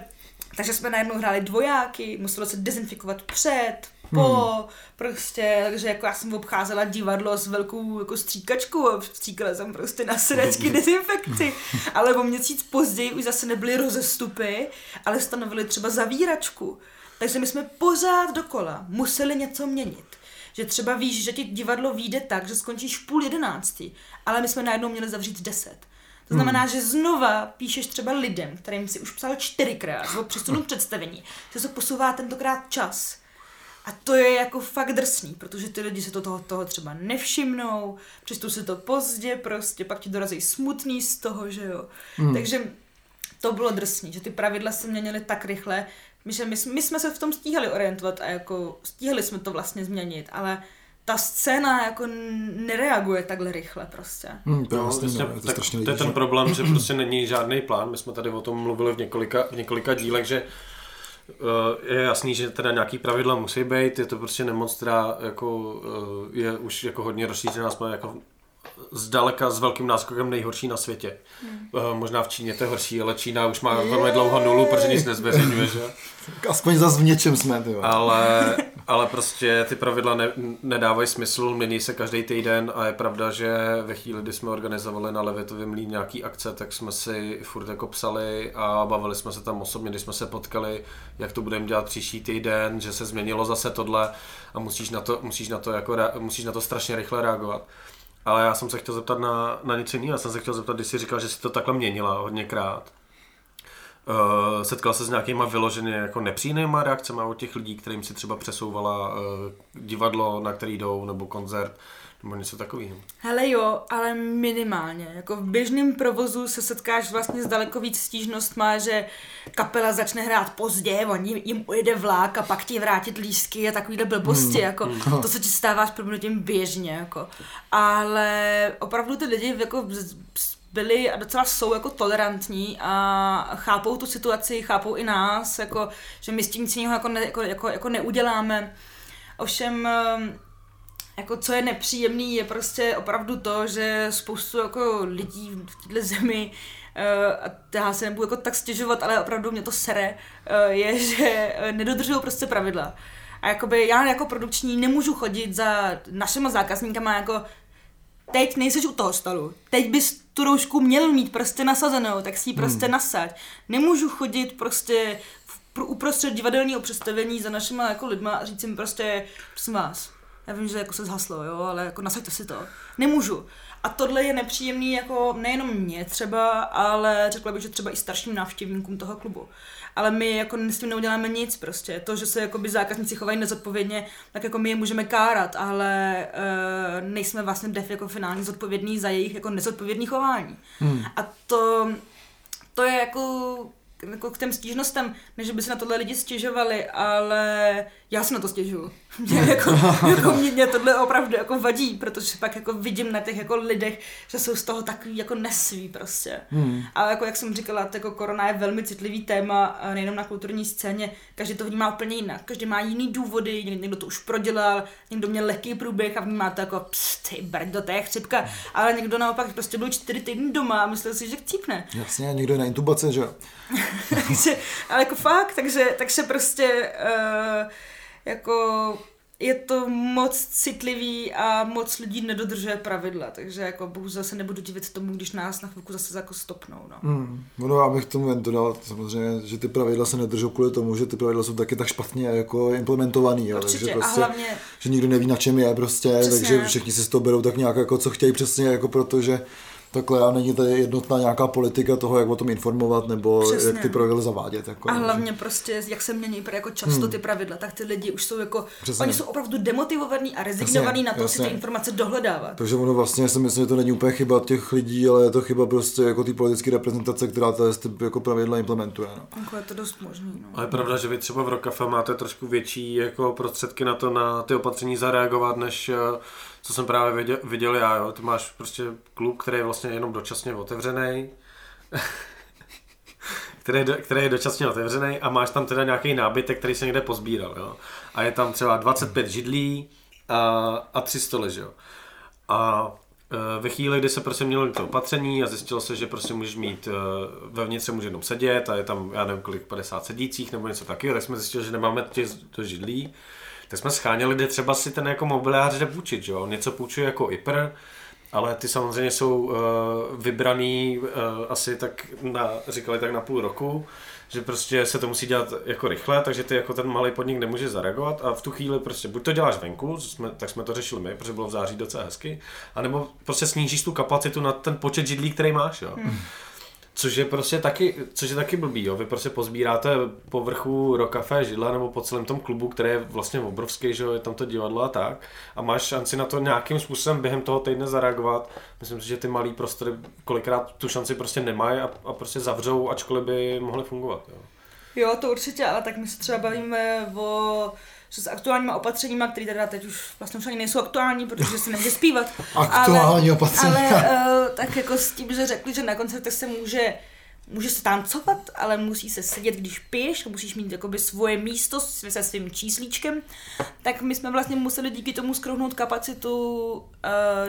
takže jsme najednou hráli dvojáky, muselo se dezinfikovat před, po, hmm. prostě, takže jako já jsem obcházela divadlo s velkou jako stříkačkou a stříkala jsem prostě na sedačky dezinfekci, ale o měsíc později už zase nebyly rozestupy, ale stanovili třeba zavíračku. Takže my jsme pořád dokola museli něco měnit. Že třeba víš, že ti divadlo vyjde tak, že skončíš v půl jedenácti, ale my jsme najednou měli zavřít deset. To znamená, že znova píšeš třeba lidem, kterým si už psal čtyřikrát o přesunu představení, že se posouvá tentokrát čas. A to je jako fakt drsný, protože ty lidi se to toho, toho třeba nevšimnou, přečtou si to pozdě, prostě pak ti dorazí smutný z toho, že jo. Hmm. Takže to bylo drsný, že ty pravidla se měnily tak rychle, že my, my jsme se v tom stíhali orientovat a jako stíhali jsme to vlastně změnit, ale ta scéna jako nereaguje takhle rychle prostě. Hmm, to, je No, vlastně, no, je to tak to je ten problém, že prostě není žádný plán. My jsme tady o tom mluvili v několika, v několika dílech, že je jasný, že teda nějaký pravidla musí být, je to prostě nemoc, která jako eh, je už jako hodně rozšířená, jsme jako zdaleka s velkým náskokem nejhorší na světě. Hmm. Uh, možná v Číně to je horší, ale Čína už má velmi dlouho nulu, protože nic nezveřejňuje, že? Aspoň zase v něčem jsme, ty. Ale, ale prostě ty pravidla ne, nedávají smysl, mění se každý týden a je pravda, že ve chvíli, kdy jsme organizovali na Levitově mlín nějaký akce, tak jsme si furt jako psali a bavili jsme se tam osobně, když jsme se potkali, jak to budeme dělat příští týden, že se změnilo zase tohle a musíš na to, musíš na to, jako, musíš na to strašně rychle reagovat. Ale já jsem se chtěl zeptat na, na něco jiného. Já jsem se chtěl zeptat, když jsi říkal, že jsi to takhle měnila hodněkrát. Uh, setkal se s nějakýma vyloženě jako nepříjemnýma reakcemi od těch lidí, kterým si třeba přesouvala uh, divadlo, na který jdou, nebo koncert, nebo něco takového? Hele jo, ale minimálně. Jako v běžném provozu se setkáš vlastně s daleko víc stížnostma, že kapela začne hrát pozdě, oni jim ujede vlák a pak ti vrátit lístky a takovýhle blbosti, hmm. jako hmm. to se ti stává s proměnutím běžně, jako. Ale opravdu ty lidi jako byli a docela jsou jako tolerantní a chápou tu situaci, chápou i nás, jako, že my s tím nic jako, ne, jako, jako, jako neuděláme. Ovšem, ehm, jako co je nepříjemný, je prostě opravdu to, že spoustu jako lidí v této zemi Uh, a já se nebudu jako tak stěžovat, ale opravdu mě to sere, uh, je, že nedodržují prostě pravidla. A jakoby já jako produkční nemůžu chodit za našima zákazníkama jako teď nejseš u toho stolu, teď bys tu roušku měl mít prostě nasazenou, tak si ji prostě hmm. nasaď. Nemůžu chodit prostě v, uprostřed divadelního představení za našima jako lidma a říct jim prostě, prosím vás, já vím, že jako se zhaslo, jo, ale jako nasaďte si to. Nemůžu. A tohle je nepříjemný jako nejenom mě třeba, ale řekla bych, že třeba i starším návštěvníkům toho klubu. Ale my jako s tím neuděláme nic prostě. To, že se jako by zákazníci chovají nezodpovědně, tak jako my je můžeme kárat, ale uh, nejsme vlastně def jako finálně zodpovědní za jejich jako nezodpovědný chování. Hmm. A to, to je jako jako k těm stížnostem, než by se na tohle lidi stěžovali, ale já se na to stěžuju. Mě, jako, jako mě, mě, tohle opravdu jako vadí, protože pak jako vidím na těch jako lidech, že jsou z toho takový jako nesví prostě. Hmm. Ale jako jak jsem říkala, jako korona je velmi citlivý téma, nejenom na kulturní scéně, každý to vnímá úplně jinak, každý má jiný důvody, někdo to už prodělal, někdo měl lehký průběh a vnímá to jako pst, ty brdo, to je chřipka, ale někdo naopak prostě byl čtyři týdny doma a myslel si, že chcípne. Jasně, někdo je na intubace, že jo. ale jako fakt, takže, takže prostě uh, jako je to moc citlivý a moc lidí nedodržuje pravidla, takže jako bohužel se nebudu divit tomu, když nás na chvilku zase jako stopnou. No. Hmm. No, já bych tomu jen dodal samozřejmě, že ty pravidla se nedržou kvůli tomu, že ty pravidla jsou taky tak špatně jako implementovaný. Jo. Určitě, takže prostě, a hlavně... Že nikdo neví, na čem je prostě, Přesně. takže všichni si z toho berou tak nějak jako co chtějí přesně, jako protože takhle a není tady jednotná nějaká politika toho, jak o tom informovat nebo Přesně. jak ty pravidla zavádět. Jako, a hlavně že... prostě, jak se mění jako často hmm. ty pravidla, tak ty lidi už jsou jako, Přesně. oni jsou opravdu demotivovaní a rezignovaní na to jasně. si ty informace dohledávat. Takže ono vlastně si myslím, že to není úplně chyba těch lidí, ale je to chyba prostě jako ty politické reprezentace, která to jako pravidla implementuje. No. Jako je to dost možný. No. A je pravda, že vy třeba v Rokafe máte trošku větší jako prostředky na to, na ty opatření zareagovat, než uh, co jsem právě viděl, viděl já, jo. Ty máš prostě klub, který je vlastně jenom dočasně otevřený, který, který je dočasně otevřený a máš tam teda nějaký nábytek, který se někde pozbíral, jo. A je tam třeba 25 židlí a, a 3 stoly, jo. A e, ve chvíli, kdy se prostě mělo to opatření a zjistilo se, že prostě můžeš mít, e, vevnitř se může jenom sedět a je tam, já nevím kolik, 50 sedících nebo něco takového, tak jsme zjistili, že nemáme těch to židlí tak jsme scháněli, kde třeba si ten jako mobiliář jde půjčit, jo? něco půjčuje jako IPR, ale ty samozřejmě jsou uh, vybraný uh, asi tak na, říkali tak na půl roku, že prostě se to musí dělat jako rychle, takže ty jako ten malý podnik nemůže zareagovat a v tu chvíli prostě buď to děláš venku, jsme, tak jsme to řešili my, protože bylo v září docela hezky, anebo prostě snížíš tu kapacitu na ten počet židlí, který máš, jo. Hmm. Což je prostě taky, což je taky blbý, jo. Vy prostě pozbíráte po vrchu Rokafe židla nebo po celém tom klubu, který je vlastně obrovský, že jo, je tam to divadlo a tak. A máš šanci na to nějakým způsobem během toho týdne zareagovat. Myslím si, že ty malý prostory kolikrát tu šanci prostě nemají a, a prostě zavřou, ačkoliv by mohly fungovat, jo. Jo, to určitě, ale tak my se třeba bavíme o s aktuálníma opatřeníma, které teda teď už vlastně už ani nejsou aktuální, protože se nemůže zpívat. Aktuální ale, opatření. Ale uh, tak jako s tím, že řekli, že na koncertech se může může se tancovat, ale musí se sedět, když piješ, musíš mít jakoby svoje místo se svým číslíčkem, tak my jsme vlastně museli díky tomu skrouhnout kapacitu uh,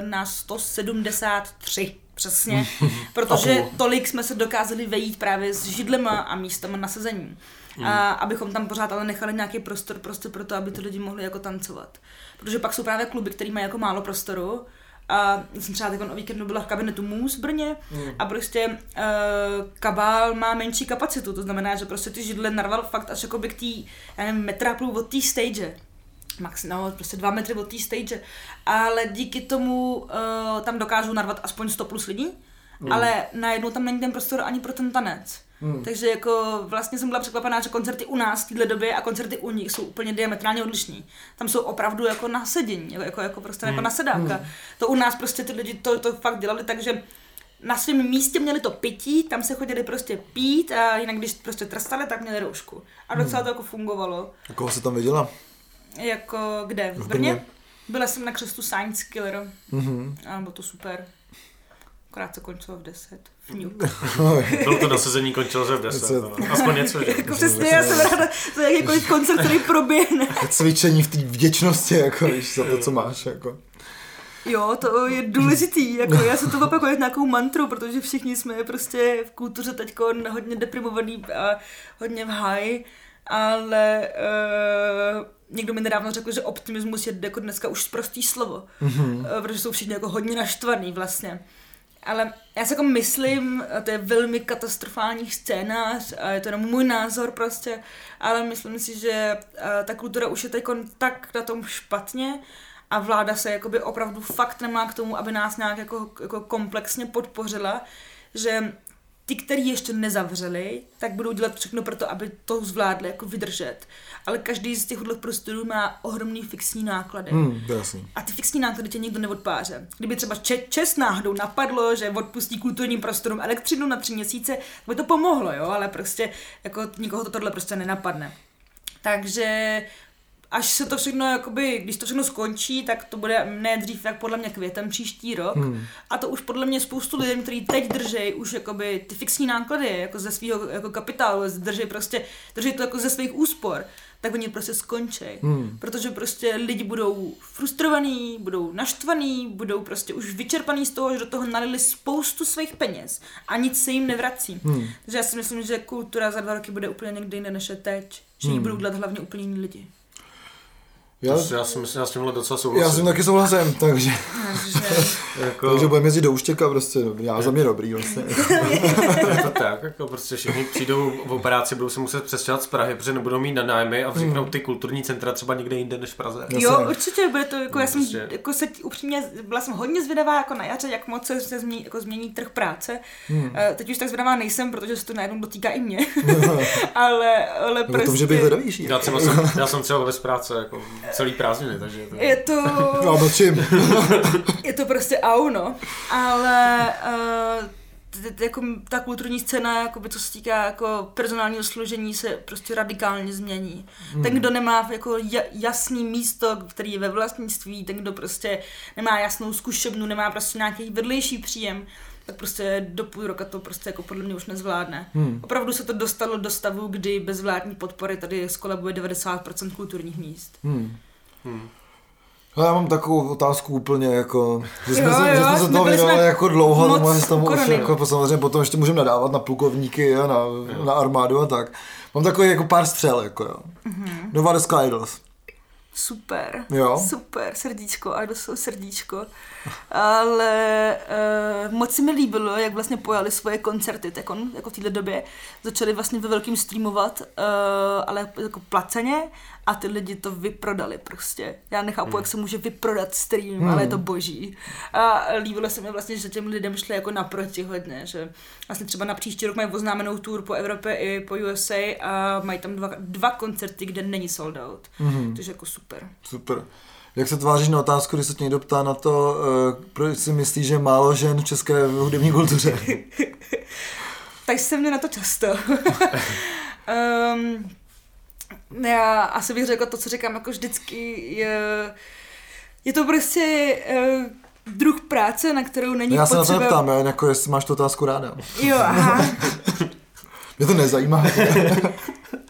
na 173 přesně, protože tolik jsme se dokázali vejít právě s židlema a místama na sezení. A abychom tam pořád ale nechali nějaký prostor prostě pro to, aby ty lidi mohli jako tancovat. Protože pak jsou právě kluby, které mají jako málo prostoru, a jsem třeba teď o víkendu byla v kabinetu Moose v Brně mm. a prostě uh, kabál má menší kapacitu, to znamená, že prostě ty židle narval fakt až jako by k tý, já nevím, metra půl od té stage. Max, no, prostě dva metry od té stage. Ale díky tomu uh, tam dokážou narvat aspoň 100 plus lidí, mm. ale najednou tam není ten prostor ani pro ten tanec. Hmm. Takže jako vlastně jsem byla překvapená, že koncerty u nás v téhle době a koncerty u nich jsou úplně diametrálně odlišní. Tam jsou opravdu jako na sedění, jako, jako, prostě jako hmm. jako na. Hmm. To u nás prostě ty lidi to, to fakt dělali, takže na svém místě měli to pití, tam se chodili prostě pít a jinak když prostě trstali, tak měli roušku. A docela hmm. to jako fungovalo. A koho se tam viděla? Jako kde? V, v Brně? Brně? Byla jsem na křestu Science Killer. Mm-hmm. A bylo to super. Akorát to končilo v 10. Fňuk. Bylo to nasazení končilo že v 10. No. Aspoň něco, že? jako přesně, já jsem ráda za jakýkoliv koncert, který proběhne. Cvičení v té vděčnosti, jako víš, za to, co máš, jako. Jo, to je důležitý, jako já se to opakuju nějakou mantru, protože všichni jsme prostě v kultuře teď hodně deprimovaný a hodně v high, ale uh, někdo mi nedávno řekl, že optimismus je jako dneska už prostý slovo, mm-hmm. uh, protože jsou všichni jako hodně naštvaný vlastně. Ale já si jako myslím, a to je velmi katastrofální scénář, a je to jenom můj názor prostě, ale myslím si, že ta kultura už je teď tak na tom špatně a vláda se jakoby opravdu fakt nemá k tomu, aby nás nějak jako, jako komplexně podpořila, že ty, který ještě nezavřeli, tak budou dělat všechno pro to, aby to zvládli jako vydržet. Ale každý z těch prostorů má ohromný fixní náklady. Hmm, a ty fixní náklady tě nikdo neodpáře. Kdyby třeba če- čes náhodou napadlo, že odpustí kulturním prostorům elektřinu na tři měsíce, by to pomohlo, jo, ale prostě jako nikoho to tohle prostě nenapadne. Takže až se to všechno, jakoby, když to všechno skončí, tak to bude ne dřív, tak podle mě květem příští rok. Hmm. A to už podle mě spoustu lidí, kteří teď drží už jakoby ty fixní náklady jako ze svého jako kapitálu, drží prostě, drží to jako ze svých úspor, tak oni prostě skončí. Hmm. Protože prostě lidi budou frustrovaní, budou naštvaní, budou prostě už vyčerpaní z toho, že do toho nalili spoustu svých peněz a nic se jim nevrací. Hmm. Takže já si myslím, že kultura za dva roky bude úplně někde jiné než je teď. Že hmm. ji budou dělat hlavně úplně jiní lidi. Já, já si myslím, já s tímhle docela souhlasím. Já s tím taky souhlasím, takže... jako... takže budeme jezdit do Úštěka prostě, já za mě dobrý vlastně. je to tak, jako prostě všichni přijdou v operáci, budou se muset přestěhovat z Prahy, protože nebudou mít na nájmy a vzniknou hmm. ty kulturní centra třeba někde jinde než v Praze. Jo, určitě, bude to, jako no, já jsem, prostě... jako se upřímně, byla jsem hodně zvědavá jako na jaře, jak moc se, se změní, jako změní trh práce. Hmm. Uh, teď už tak zvědavá nejsem, protože se to najednou dotýká i mě. ale, ale prostě... To, že bych Já, třeba jsem, já jsem třeba bez práce, jako celý prázdniny, takže to... Je to... No, mlčím. je to prostě auno, ale uh, jako ta kulturní scéna, jakoby, co se týká jako personálního složení, se prostě radikálně změní. Hmm. Ten, kdo nemá jako jasný místo, který je ve vlastnictví, ten, kdo prostě nemá jasnou zkušebnu, nemá prostě nějaký vedlejší příjem, tak prostě do půl roka to prostě jako podle mě už nezvládne. Hmm. Opravdu se to dostalo do stavu, kdy bez vládní podpory tady skolabuje 90% kulturních míst. Hmm. Hmm. Já mám takovou otázku úplně jako, že jsme, jo, se, jo, že jsme se toho věnovali jako dlouho, tomu se tomu už jako, samozřejmě potom ještě můžeme nadávat na plukovníky a na, na armádu a tak. Mám takový jako pár střel, jako jo. Mm-hmm. Nova The Sky Idols. Super, jo? super, srdíčko, Idols srdíčko. Ale uh, moc se mi líbilo, jak vlastně pojali svoje koncerty, tak on jako v této době začali vlastně ve velkým streamovat, uh, ale jako placeně a ty lidi to vyprodali prostě. Já nechápu, hmm. jak se může vyprodat stream, hmm. ale je to boží. A líbilo se mi vlastně, že těm lidem šli jako naproti hodně, že vlastně třeba na příští rok mají oznámenou tour po Evropě i po USA a mají tam dva, dva koncerty, kde není sold out. Hmm. Takže jako super. Super. Jak se tváříš na otázku, když se tě někdo ptá na to, uh, proč si myslíš, že málo žen v české hudební kultuře? tak se mě na to často. um, já asi bych řekla to, co říkám jako vždycky, je, je to prostě, uh, druh práce, na kterou není Já se na to potřeba... neptám, já jako jestli máš tu otázku ráda. Jo, aha. Mě to nezajímá.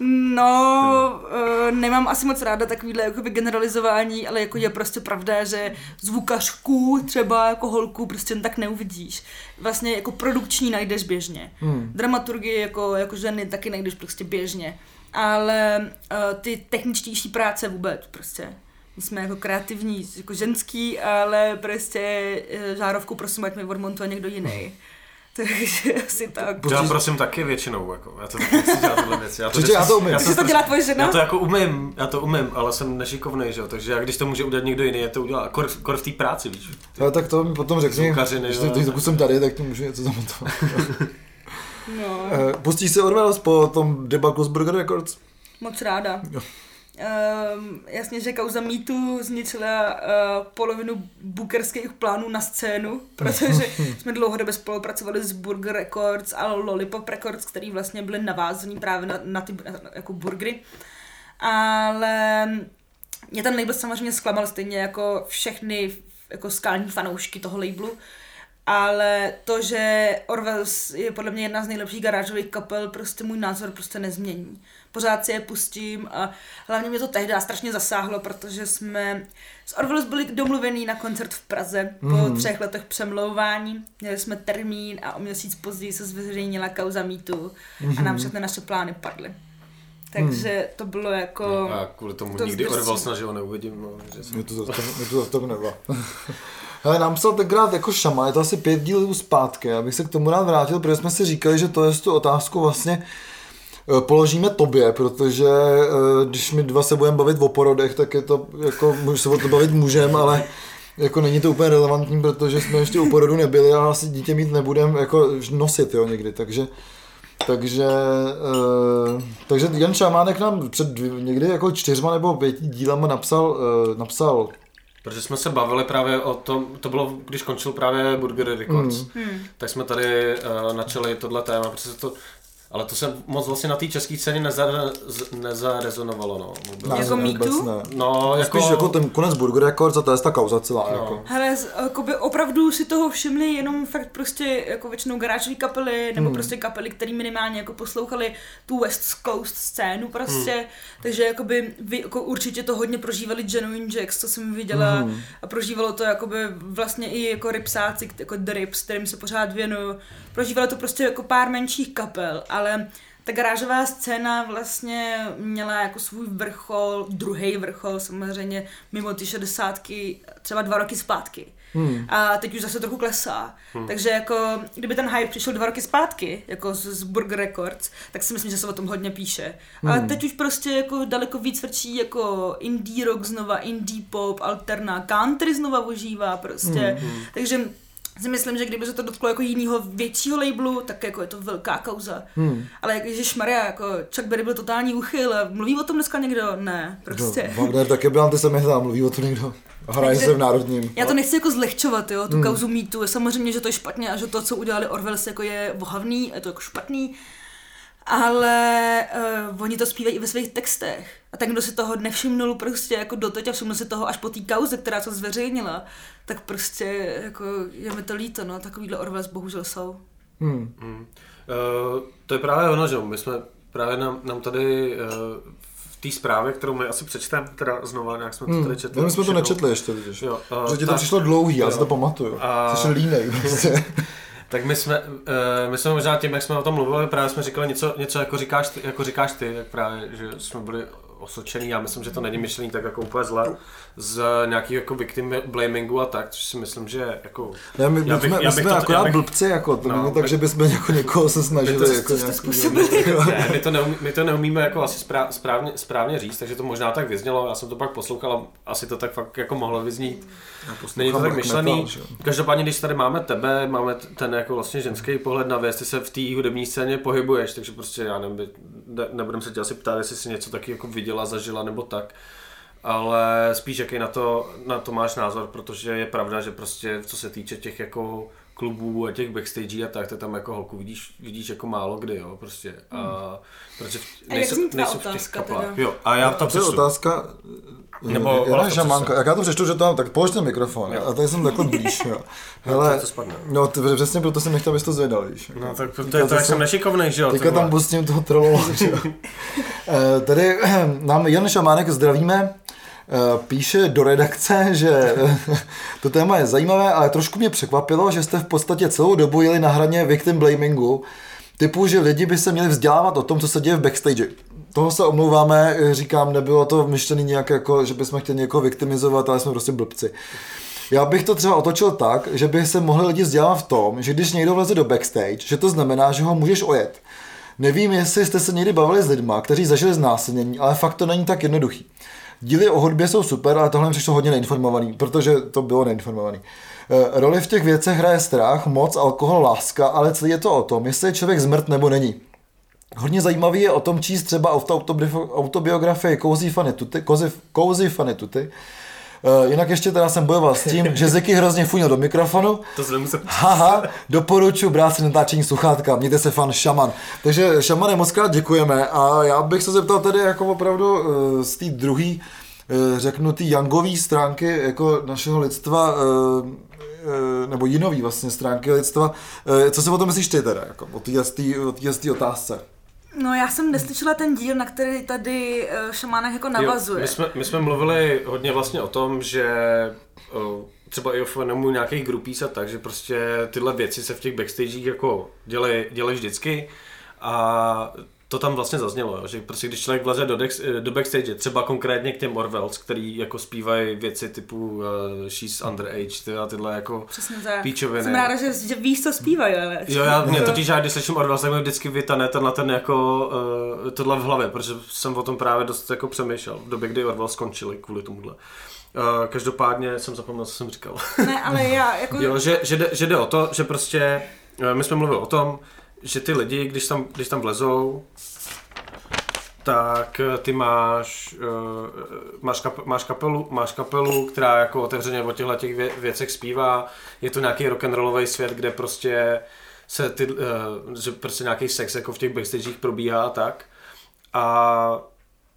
No, uh, nemám asi moc ráda takovýhle jakoby generalizování, ale jako je prostě pravda, že zvukařku třeba jako holku prostě tak neuvidíš. Vlastně jako produkční najdeš běžně. Hmm. Dramaturgii jako, jako ženy taky najdeš prostě běžně. Ale uh, ty techničtější práce vůbec prostě. My jsme jako kreativní, jako ženský, ale prostě uh, žárovku prosím, ať mi odmontuje někdo jiný. Takže asi tak. Já prosím taky většinou, jako, já to taky nechci dělat tyhle věci. Já to, Přece já to umím. Já Že to dělá tvoje žena? Já to jako umím, já to umím, ale jsem nešikovnej, že jo, takže já, když to může udělat někdo jiný, je to udělá, kor, kor v té práci, víš. Ale tak to mi potom řekni, Zvukařiny, když jsem tady, tak to můžu něco zamontovat. No, Eh, Pustíš se Orwell po tom debaklu z Burger Records? moc ráda. Jo. Um, jasně, že kauza Meetu zničila uh, polovinu bookerských plánů na scénu, protože jsme dlouhodobě spolupracovali s Burger Records a Lollipop Records, který vlastně byly navázaný právě na, na ty na, jako burgery. Ale mě ten label samozřejmě zklamal stejně jako všechny jako skální fanoušky toho labelu. Ale to, že Orwells je podle mě jedna z nejlepších garážových kapel, prostě můj názor prostě nezmění. Pořád si je pustím a hlavně mě to tehdy strašně zasáhlo, protože jsme s Orwells byli domluvený na koncert v Praze po Mhm. třech letech přemlouvání. Měli jsme termín a o měsíc později se zveřejnila kauza mýtu a nám všechny naše plány padly. Takže to bylo jako... A kvůli tomu To nikdy zdrsí. Orwell snažil neuvidím, no, že jsem... Mě to zase mě to Hele, nám psal tenkrát jako šama, je to asi pět dílů zpátky, já bych se k tomu rád vrátil, protože jsme si říkali, že to je tu otázku vlastně eh, položíme tobě, protože eh, když my dva se budeme bavit o porodech, tak je to, jako, můž se o to bavit můžem, ale jako není to úplně relevantní, protože jsme ještě u porodu nebyli a asi dítě mít nebudeme jako nosit, jo, někdy, takže takže, uh, takže Jan Šamánek nám před dvě- někdy jako čtyřma nebo pěti dílama napsal, uh, napsal Protože jsme se bavili právě o tom, to bylo, když končil právě Burger Records, Mm. Tak jsme tady uh, načali tohle téma, protože to, ale to se moc vlastně na té české scéně nezarezonovalo, no. Vůbec. Jako Me vůbec Too? ne. No, jako, Spíš jako ten konec Burger Records a to je ta kauza celá. No. Jako. Hele, z- jakoby opravdu si toho všimli jenom fakt prostě jako většinou garážové kapely, nebo Hmm. prostě kapely, které minimálně jako poslouchali tu West Coast scénu prostě, takže jakoby vy jako určitě to hodně prožívali Genuine Jacks, co jsem viděla Hmm. a prožívalo to jakoby vlastně i jako ripsáci, jako The Rips, kterým se pořád věnuju, prožívalo to prostě jako pár menších kapel, ale ta garážová scéna vlastně měla jako svůj vrchol, druhý vrchol samozřejmě mimo ty šedesátky, třeba dva roky zpátky. Hmm. A teď už zase trochu klesá. Hmm. Takže jako, kdyby ten hype přišel dva roky zpátky, jako z, z Burger Records, tak si myslím, že se o tom hodně píše. Hmm. Ale teď už prostě jako daleko víc vrčí jako indie rock znova, indie pop, alterna, country znova ožívá prostě. Hmm. Takže si myslím, že kdyby se to dotklo jako jiného většího labelu, tak jako je to velká kauza. Hmm. Ale jak Maria, jako Chuck Berry byl totální uchyl, mluví o tom dneska někdo? Ne, prostě. No, Wagner taky byl antisemita, mluví o to někdo. Hraje se v národním. Já to nechci jako zlehčovat, jo, tu hmm. kauzu mýtu. Samozřejmě, že to je špatně a že to, co udělali Orwells, jako je vohavný, je to jako špatný. Ale uh, oni to zpívají i ve svých textech. A ten, kdo si toho nevšimnul prostě jako doteď a všiml si toho až po té kauze, která to zveřejnila, tak prostě jako je mi to líto, no, takovýhle Orwells bohužel jsou. Hmm. Mm. Uh, to je právě ono, že jo, my jsme právě nám, nám tady uh, v té zprávě, kterou my asi přečteme, teda znova, nějak jsme to Hmm. tady četli. No, my jsme to nečetli ještě, vidíš. Jo, uh, Že ti to tak- přišlo dlouhý, já si jo. to pamatuju. A- Jsi línej prostě. Tak my jsme, uh, my jsme možná tím, jak jsme o tom mluvili, právě jsme říkali něco, něco jako, říkáš ty, jako říkáš ty, jak právě, že jsme byli osočený, já myslím, že to není myšlený tak jako úplně zle, z nějakého jako victim blamingu a tak, což si myslím, že jako... Ne, my, Já bych- jsme, já my jsme to- akorát bych- blbci, jako, to No, není tak, že bychom jako někoho se snažili. My to- jako jste nějaký- způsobili? Ne, my to, neumí, my to neumíme jako asi sprá, správně, správně říct, takže to možná tak vyznělo, já jsem to pak poslouchal a asi to tak fakt jako mohlo vyznít. Není to tak myšlený. metal, že. Každopádně, když tady máme tebe, máme ten jako vlastně ženský pohled na věc, ty se v té hudební scéně pohybuješ, takže prostě já nevím, ne, nebudem se tě asi ptát, jestli jsi něco taky jako viděla, zažila nebo tak. Ale spíš jaký na to, na to máš názor, protože je pravda, že prostě co se týče těch jako klubů a těch backstage a tak, to tam jako holku vidíš, vidíš jako málo kdy, jo, prostě. A, protože v- A jak zní tvá v těch otázka kaplách. teda? Jo, a já to to je přečtu. otázka, Nebo to šamánka. přesně. Jak já to přečtu, že tam, tak polož ten mikrofon. Jo. A tady jsem takhle blíž. Jo. to Hele, to spadne. no ty, přesně proto jsem nechtěl, abys to zvedal, víš. No tak to, to, je to, jak jsem nešikovnej, že jo? Teďka tam pustím toho trollola. že jo. Eh, Tady nám Jan Šamánek zdravíme. Eh, Píše do redakce, že to téma je zajímavé, ale trošku mě překvapilo, že jste v podstatě celou dobu jeli na hraně victim blamingu, typu, že lidi by se měli vzdělávat o tom, co se děje v backstage. Toho se omlouváme, eh, říkám, nebylo to myšlené nějak jako, že bychom chtěli někoho viktimizovat, ale jsme prostě blbci. Já bych to třeba otočil tak, že by se mohli lidi vzdělávat v tom, že když někdo vleze do backstage, že to znamená, že ho můžeš ojet. Nevím, jestli jste se někdy bavili s lidma, kteří zažili znásilnění, ale fakt to není tak jednoduchý. Díly o hudbě jsou super, ale tohle mi přišlo hodně neinformovaný, protože to bylo neinformovaný. E, roli v těch věcech hraje strach, moc, alkohol, láska, ale celý je to o tom, jestli je člověk zmrt nebo není. Hodně zajímavý je o tom číst třeba auto- autobiof- autobiografii Cozy Funny Tuty, Cozy, Cozy Funny Tuty. Uh, jinak ještě teda jsem bojoval s tím, že Ziky hrozně funil do mikrofonu. To jsem musel... Haha, doporučuji brát si natáčení sluchátka, mějte se fan Šaman. Takže Šamane, moc krát děkujeme a já bych se zeptal tedy jako opravdu uh, z té druhé, uh, řeknu, té Youngový stránky jako našeho lidstva, nebo jinový vlastně stránky lidstva. Co si o tom myslíš ty teda, jako o téhle otázce? No já jsem neslyšela ten díl, na který tady uh, šamánek jako navazuje. Jo, my, jsme, my jsme mluvili hodně vlastně o tom, že o, třeba i o fenomu nějakých grupís a tak, že prostě tyhle věci se v těch backstagech jako dělají dělaj vždycky a to tam vlastně zaznělo, jo, že prostě když člověk vleze do, dex, do backstage, třeba konkrétně k těm Orwells, který jako zpívají věci typu uh, She's Underage ty a tyhle jako Přesně tak. píčoviny. Jsem ráda, že, že víš, co zpívají, ale... Jo, já mě totiž, já když slyším Orwell, tak mi vždycky vytane tenhle ten jako, uh, tohle v hlavě, protože jsem o tom právě dost jako přemýšlel v době, kdy Orwell skončili kvůli tomuhle. Uh, každopádně jsem zapomněl, co jsem říkal. Ne, ale já jako... jo, že, že, jde, že jde o to, že prostě, uh, my jsme mluvili o tom, že ty lidi, když tam, když tam vlezou, tak eh, ty máš, uh, máš, kap, máš, kapelu, máš kapelu, která jako otevřeně o těchto těch vě, věcech zpívá. Je to nějaký rock'n'rollový svět, kde prostě se ty, uh, že prostě nějaký sex jako v těch backstagech probíhá a tak. A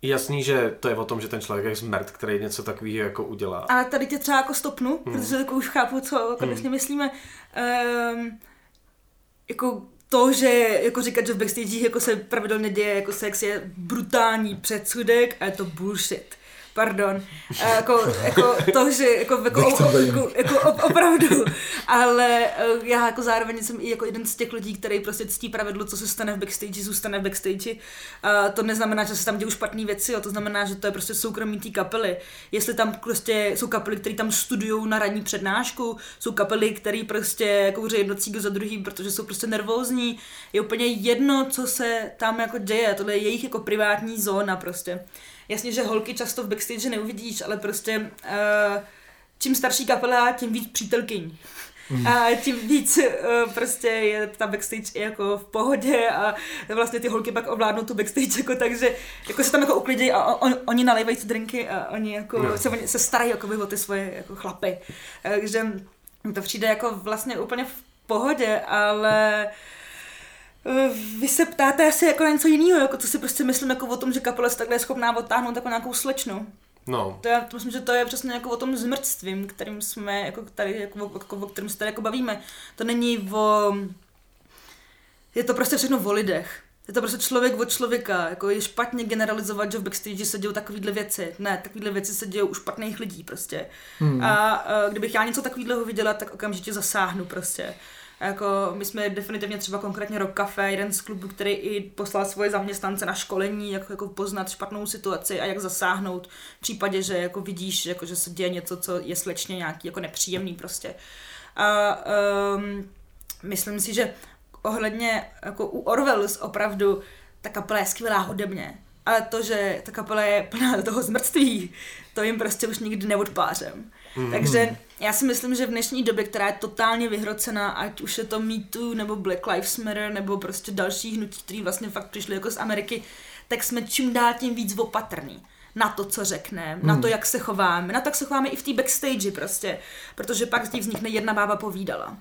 jasný, že to je o tom, že ten člověk je zmrt, který něco takového jako udělá. Ale tady tě třeba jako stopnu, hmm. protože jako už chápu, co konečně hmm. myslíme. Um, jako to, že jako říkat, že v backstage jako se pravidelně děje jako sex je brutální předsudek a je to bullshit. Pardon. A jako, jako to, že jako, jako, jako, jako, jako opravdu. Ale eh, já jako zároveň jsem i jako jeden z těch lidí, který prostě ctí pravidlo, co se stane v backstage, zůstane v backstage. A to neznamená, že se tam dějí špatné věci, jo. to znamená, že to je prostě soukromí té kapely. Jestli tam prostě jsou kapely, které tam studují na ranní přednášku, jsou kapely, které prostě kouří jedno cígo za druhý, protože jsou prostě nervózní. Je úplně jedno, co se tam jako děje. Tohle je jejich jako privátní zóna prostě. Jasně, že holky často v backstage neuvidíš, ale prostě uh, čím starší kapela, tím víc přítelkyň. Mm. A tím víc uh, prostě je ta backstage i jako v pohodě a vlastně ty holky pak ovládnou tu backstage jako tak, že jako se tam jako uklidí a on, oni nalévají ty drinky a oni jako no. se, se starají jako o ty svoje jako chlapy. Takže to přijde jako vlastně úplně v pohodě, ale vy se ptáte asi jako na něco jiného, jako co si prostě myslím jako o tom, že kapela se takhle je schopná odtáhnout jako nějakou slečnu. No. To já to myslím, že to je přesně jako o tom zmrtstvím, kterým jsme, jako tady, jako, jako, o kterém se tady jako bavíme. To není o... Je to prostě všechno o lidech. Je to prostě člověk od člověka. Jako je špatně generalizovat, že v backstage se dějou takovéhle věci. Ne, takovéhle věci se dějou u špatných lidí prostě. Hmm. A, a kdybych já něco takového viděla, tak okamžitě zasáhnu prostě. Jako my jsme definitivně třeba konkrétně Rock Café, jeden z klubů, který i poslal svoje zaměstnance na školení, jak jako poznat špatnou situaci a jak zasáhnout v případě, že jako vidíš, jako, že se děje něco, co je slečně nějaký jako nepříjemný prostě. A um, myslím si, že ohledně jako u Orwells opravdu ta kapela je skvělá hudebně, ale to, že ta kapela je plná toho zmrtství, to jim prostě už nikdy neodpářem. Mm. Takže já si myslím, že v dnešní době, která je totálně vyhrocená, ať už je to Me Too, nebo Black Lives Matter, nebo prostě další hnutí, které vlastně fakt přišly jako z Ameriky, tak jsme čím dál tím víc opatrný na to, co řekneme, hmm. na to, jak se chováme, na to, jak se chováme i v té backstage prostě, protože pak z ní vznikne jedna bába povídala.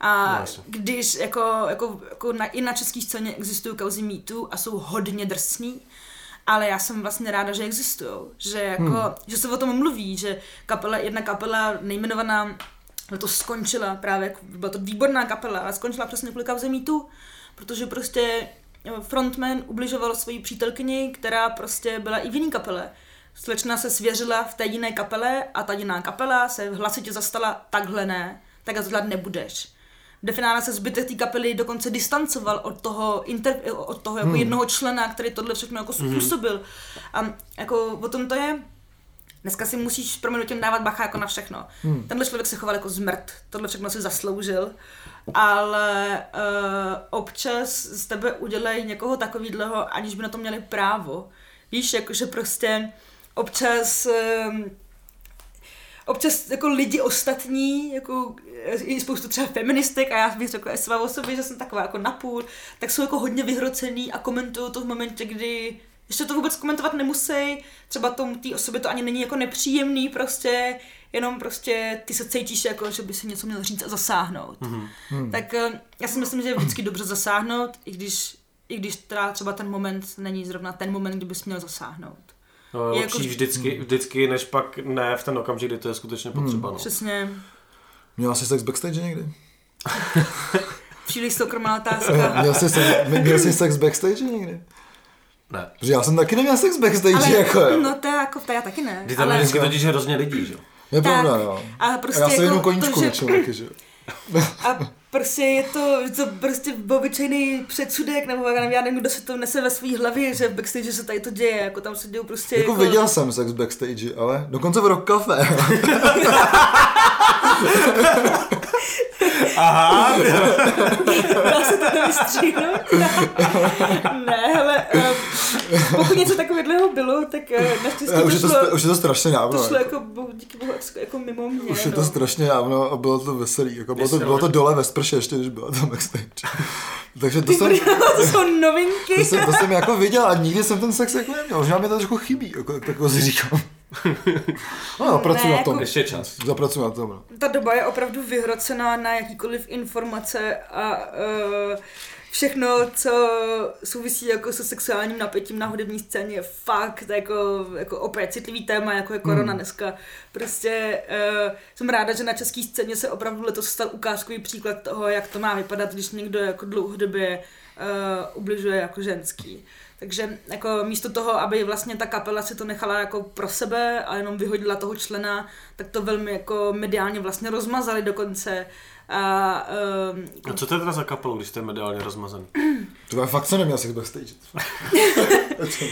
A no, když jako, jako, jako na, i na české scéně existují kauzy Too a jsou hodně drsný, ale já jsem vlastně ráda, že existují, že jako, hmm. že se o tom mluví, že kapela, jedna kapela nejmenovaná to skončila právě, byla to výborná kapela, ale skončila přesně kvůli kauze tu, protože prostě frontman ubližoval svoji přítelkyni, která prostě byla i v jiný kapele. Slečna se svěřila v té jiné kapele a ta jiná kapela se hlasitě zastala takhle ne, tak to dělat nebudeš. V finále se zbytek té kapely dokonce distancoval od toho, inter, od toho jako hmm. jednoho člena, který tohle všechno jako hmm. způsobil. A jako o tom to je, Dneska si musíš proměnutím dávat bacha jako na všechno. Hmm. Tenhle člověk se choval jako zmrt, tohle všechno si zasloužil, ale uh, občas z tebe udělají někoho takového, aniž by na to měli právo. Víš, jakože prostě občas uh, občas jako lidi ostatní, jako i spoustu třeba feministek a já bych řekla své o sobě, že jsem taková jako napůl, tak jsou jako hodně vyhrocený a komentují to v momentě, kdy ještě to vůbec komentovat nemusí, třeba tom té osobě to ani není jako nepříjemný prostě, jenom prostě ty se cítíš jako, že by si něco měl říct a zasáhnout. Mm-hmm. Tak eh, já si myslím, že je vždycky dobře zasáhnout, i když, i když teda třeba ten moment není zrovna ten moment, kdy bys měl zasáhnout. No, je lepší jako... vždycky, vždycky, než pak ne v ten okamžik, kdy to je skutečně potřeba. Hmm. No. Přesně. Měla jsi sex backstage někdy? Příliš soukromá otázka. měl jsi, sex, měl jsi sex backstage někdy? Ne. Protože já jsem taky neměl sex backstage, ale, jako jo. No to jako, to já taky ne. Kdy tam ale... vždycky totiž hrozně lidí, že jo? Je pravda, jo. A, prostě a já jsem jako jednu koníčku to, že... taky, že A prostě je to, je to prostě obyčejný předsudek, nebo já nevím, já nevím, kdo se to nese ve své hlavě, že v backstage se tady to děje, jako tam se dějou prostě... Jako, jako... viděl jsem sex backstage, ale dokonce v rock cafe. Aha. Dá se to vystříhnout? ne, ale um, pokud něco takového bylo, tak uh, naštěstí už, je to, už je to strašně dávno. To šlo jako, díky bohu, jako mimo mě. Už je to no. strašně dávno a bylo to veselý. Jako bylo, to, bylo to dole ve sprše ještě, když byla tam backstage. Takže to jsem, to jsou novinky. To jsem, to jsem jako viděl a nikdy jsem ten sex jako neměl. Možná mi to trošku chybí, jako, tak jako si říkám. No, pracuji na tom. Jako, Ještě čas. Zapracuji na tom. No. Ta doba je opravdu vyhrocená na jakýkoliv informace a uh, všechno, co souvisí jako se sexuálním napětím na hudební scéně je fakt jako, jako opět citlivý téma, jako je korona hmm. dneska. Prostě uh, jsem ráda, že na české scéně se opravdu letos stal ukázkový příklad toho, jak to má vypadat, když někdo jako dlouhodobě uh, ubližuje jako ženský. Takže jako místo toho, aby vlastně ta kapela si to nechala jako pro sebe a jenom vyhodila toho člena, tak to velmi jako mediálně vlastně rozmazali dokonce. A, um, a co to je teda za kapelu, když jste mediálně rozmazaný? To je fakt se neměl si backstage.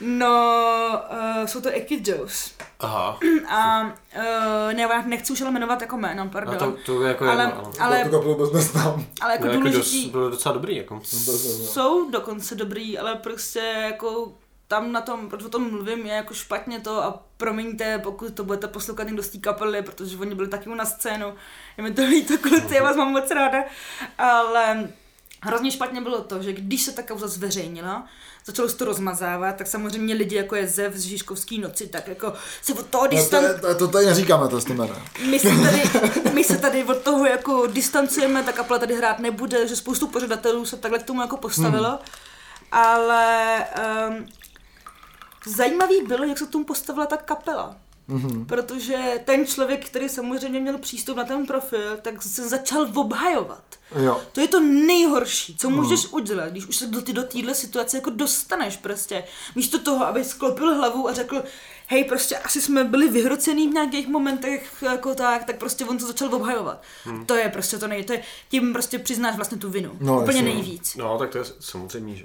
no, uh, jsou to Equid Joes. Aha. A uh, ne, nechci už ale jmenovat jako jméno, pardon. A to, to je jako ale, jedno, ale, to kapelu vůbec neznám. Ale jako, no, jako důležitý... Dos, bylo docela dobrý, jako. Jsou dokonce dobrý, ale prostě jako tam na tom, proč o tom mluvím, je jako špatně to a promiňte, pokud to budete poslouchat někdo z té kapely, protože oni byli taky na scénu. Je mi to líto, kluci, já vás mám moc ráda. Ale hrozně špatně bylo to, že když se ta kauza zveřejnila, začalo se to rozmazávat, tak samozřejmě lidi jako je Zev z Žižkovský noci, tak jako se od toho distan... No to, to, to, tady neříkáme to tím my se, tady, my se tady od toho jako distancujeme, ta kapela tady hrát nebude, že spoustu pořadatelů se takhle k tomu jako postavilo. Hmm. Ale um, zajímavý bylo, jak se k tomu postavila ta kapela. Mm-hmm. Protože ten člověk, který samozřejmě měl přístup na ten profil, tak se začal obhajovat. Jo. To je to nejhorší, co můžeš mm. udělat, když už se do, ty do téhle situace jako dostaneš prostě. Místo toho, aby sklopil hlavu a řekl, hej, prostě asi jsme byli vyhrocený v nějakých momentech jako tak, tak prostě on se začal obhajovat. Hmm. To je prostě to nej, to je, tím prostě přiznáš vlastně tu vinu. No, Úplně jasně. nejvíc. No, tak to je samozřejmě, že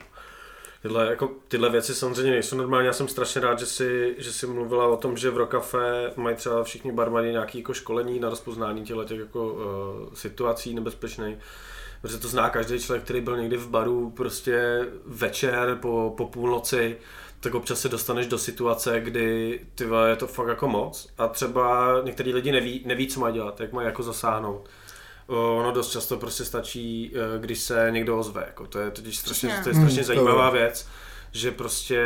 Tyhle, jako, tyhle věci samozřejmě nejsou normální. Já jsem strašně rád, že si, že si mluvila o tom, že v Rokafe mají třeba všichni barmani nějaké jako školení na rozpoznání těchto těch jako, uh, situací nebezpečných. Protože to zná každý člověk, který byl někdy v baru prostě večer po, po půlnoci, tak občas se dostaneš do situace, kdy ty je to fakt jako moc a třeba některý lidi neví, neví, co mají dělat, jak mají jako zasáhnout ono dost často prostě stačí, eh, když se někdo ozve. Jako to je totiž strašně, to je strašně zajímavá věc, že prostě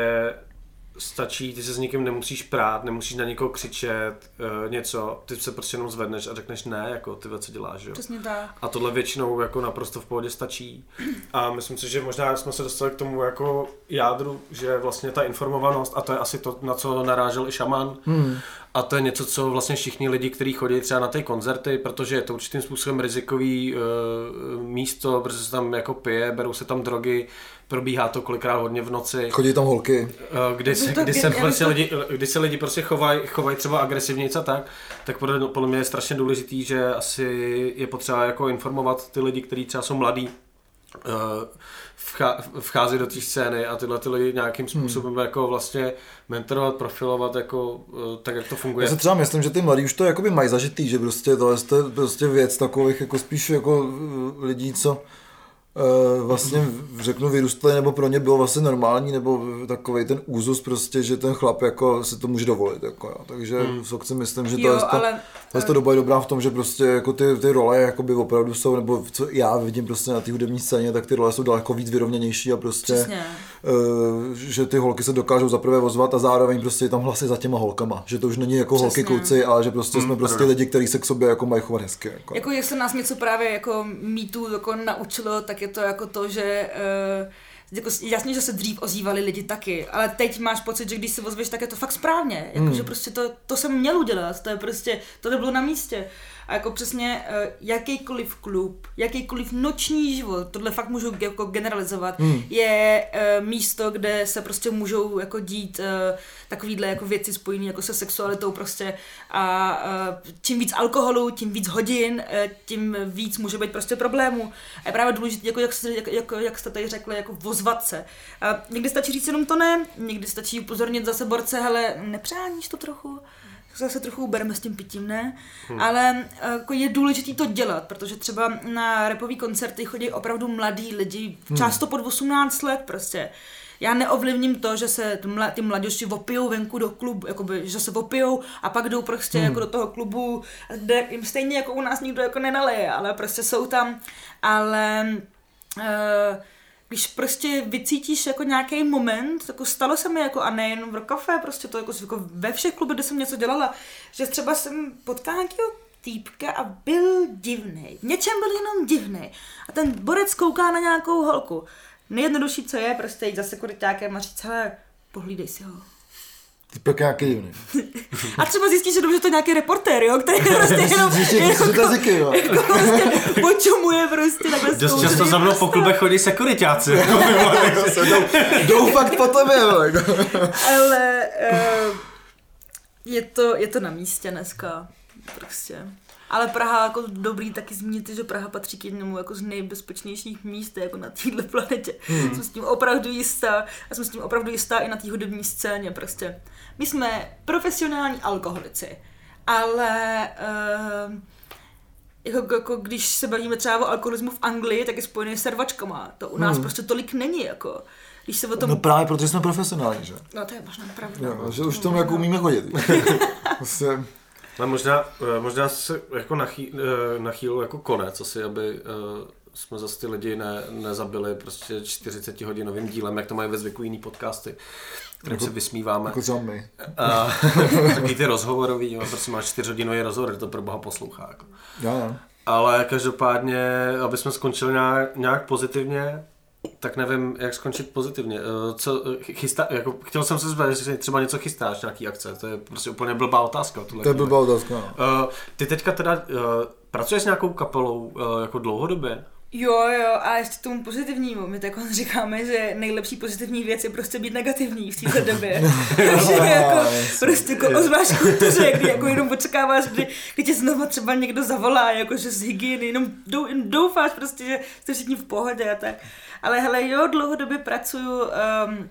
stačí, ty se s nikým nemusíš prát, nemusíš na někoho křičet, uh, něco, ty se prostě jenom zvedneš a řekneš ne, jako ty co děláš, jo. Přesně tak. A tohle většinou jako naprosto v pohodě stačí. A myslím si, že možná jsme se dostali k tomu jako jádru, že vlastně ta informovanost, a to je asi to, na co narážel i šaman, hmm. a to je něco, co vlastně všichni lidi, kteří chodí třeba na ty koncerty, protože je to určitým způsobem rizikový uh, místo, protože se tam jako pije, berou se tam drogy, probíhá to kolikrát hodně v noci. Chodí tam holky. Uh, kdy se, kdy se, prostě lidi, kdy se lidi prostě chovají chovat třeba agresivně a tak, tak podle, podle mě je strašně důležitý, že asi je potřeba jako informovat ty lidi, kteří třeba jsou mladí, uh, vchází do té scény a tyhle ty lidi nějakým hmm. způsobem hmm. jako vlastně mentorovat, profilovat jako uh, tak, jak to funguje. Já si třeba myslím, že ty mladí už to jakoby mají zažitý, že prostě to je prostě věc takových jako spíš jako lidí, co Eh, vlastně řeknu vyrůstali, nebo pro ně bylo vlastně normální, nebo takový ten úzus prostě, že ten chlap jako se to může dovolit. Jako, jo. Takže hmm. si myslím, že to jo, je ale... to, to doba je dobrá v tom, že prostě jako ty, ty role jakoby opravdu jsou, nebo co já vidím prostě na té hudební scéně, tak ty role jsou daleko víc vyrovněnější a prostě, uh, že ty holky se dokážou zaprvé ozvat a zároveň prostě tam hlasy za těma holkama, že to už není jako Přesně. holky kluci, ale že prostě hmm, jsme prostě lidi, kteří se k sobě jako mají chovat hezky. Jako, jako jestli nás něco právě jako mýtu jako naučilo, tak je to jako to, že uh, jako, jasně, že se dřív ozývali lidi taky, ale teď máš pocit, že když se ozveš, tak je to fakt správně. Jako, hmm. že prostě to, to jsem měl udělat, to je prostě, to nebylo na místě. A jako přesně uh, jakýkoliv klub, jakýkoliv noční život, tohle fakt můžu jako generalizovat, hmm. je uh, místo, kde se prostě můžou jako dít uh, takovýhle jako věci spojené jako se sexualitou prostě a uh, čím víc alkoholu, tím víc hodin, uh, tím víc může být prostě problémů. A je právě důležité, jako jak, jste, jak, jako, jak jste tady řekli, jako vozvat se. A někdy stačí říct jenom to ne, někdy stačí upozornit zase borce, hele, nepřáníš to trochu? Zase trochu ubereme s tím pitím, ne? Hmm. Ale jako je důležité to dělat, protože třeba na repový koncerty chodí opravdu mladí lidi, hmm. často pod 18 let prostě. Já neovlivním to, že se ty mladosti opijou venku do klubu, jakoby, že se opijou a pak jdou prostě hmm. jako do toho klubu, kde jim stejně jako u nás nikdo jako nenaleje, ale prostě jsou tam, ale uh, když prostě vycítíš jako nějaký moment, jako stalo se mi jako a nejen v kafe, prostě to jako, jako ve všech klubech, kde jsem něco dělala, že třeba jsem potkala nějakého týpka a byl divný. V něčem byl jenom divný. A ten borec kouká na nějakou holku. Nejjednodušší, co je, prostě jít za sekuritákem a říct, hele, pohlídej si ho Typek nějaký divný. A třeba zjistíš, že dobře to nějaký reportér, jo, který prostě jenom, jenom jako, jazyky, jo. jako prostě počumuje prostě takhle Dost často za mnou po klube chodí sekuritáci. Jako jdou, jdou fakt po tobě, jo. Jako. Ale uh, je, to, je to na místě dneska, prostě. Ale Praha jako dobrý taky zmínit, že Praha patří k jednomu jako z nejbezpečnějších míst jako na téhle planetě. Hmm. Jsem s tím opravdu jistá a jsem s tím opravdu jistá i na té hudební scéně prostě. My jsme profesionální alkoholici, ale uh, jako, jako, když se bavíme třeba o alkoholismu v Anglii, tak je spojený s servačkama. To u nás hmm. prostě tolik není, jako. Když se o tom... No právě, protože jsme profesionální, že? No to je možná pravda. Jo, že už tomu jako umíme chodit. prostě... No možná, eh, možná se jako nachý, eh, nachýlil jako konec asi, aby eh, jsme zase ty lidi ne, nezabili prostě 40 hodinovým dílem, jak to mají ve zvyku jiný podcasty, kterým jako, se vysmíváme. Jako my. A, taky ty rozhovorový, jo, prostě máš 4 hodinový rozhovor, to pro boha poslouchá. Jako. Já, já. Ale každopádně, aby jsme skončili nějak, nějak pozitivně, tak nevím, jak skončit pozitivně. Eh, co, eh, chystá, jako, chtěl jsem se zbavit, jestli třeba něco chystáš, nějaký akce. To je prostě úplně blbá otázka. To je blbá otázka. No. Uh, ty teďka teda uh, pracuješ s nějakou kapelou uh, jako dlouhodobě? Jo, jo, a ještě tomu pozitivnímu. My tak říkáme, že nejlepší pozitivní věc je prostě být negativní v této době. Takže jako, prostě jako ozváš kultuře, kdy jako jenom očekáváš, kdy, kdy tě znovu třeba někdo zavolá, jakože z hygieny, jenom dou, doufáš prostě, že jste všichni v pohodě a tak. Ale hele, jo, dlouhodobě pracuju um,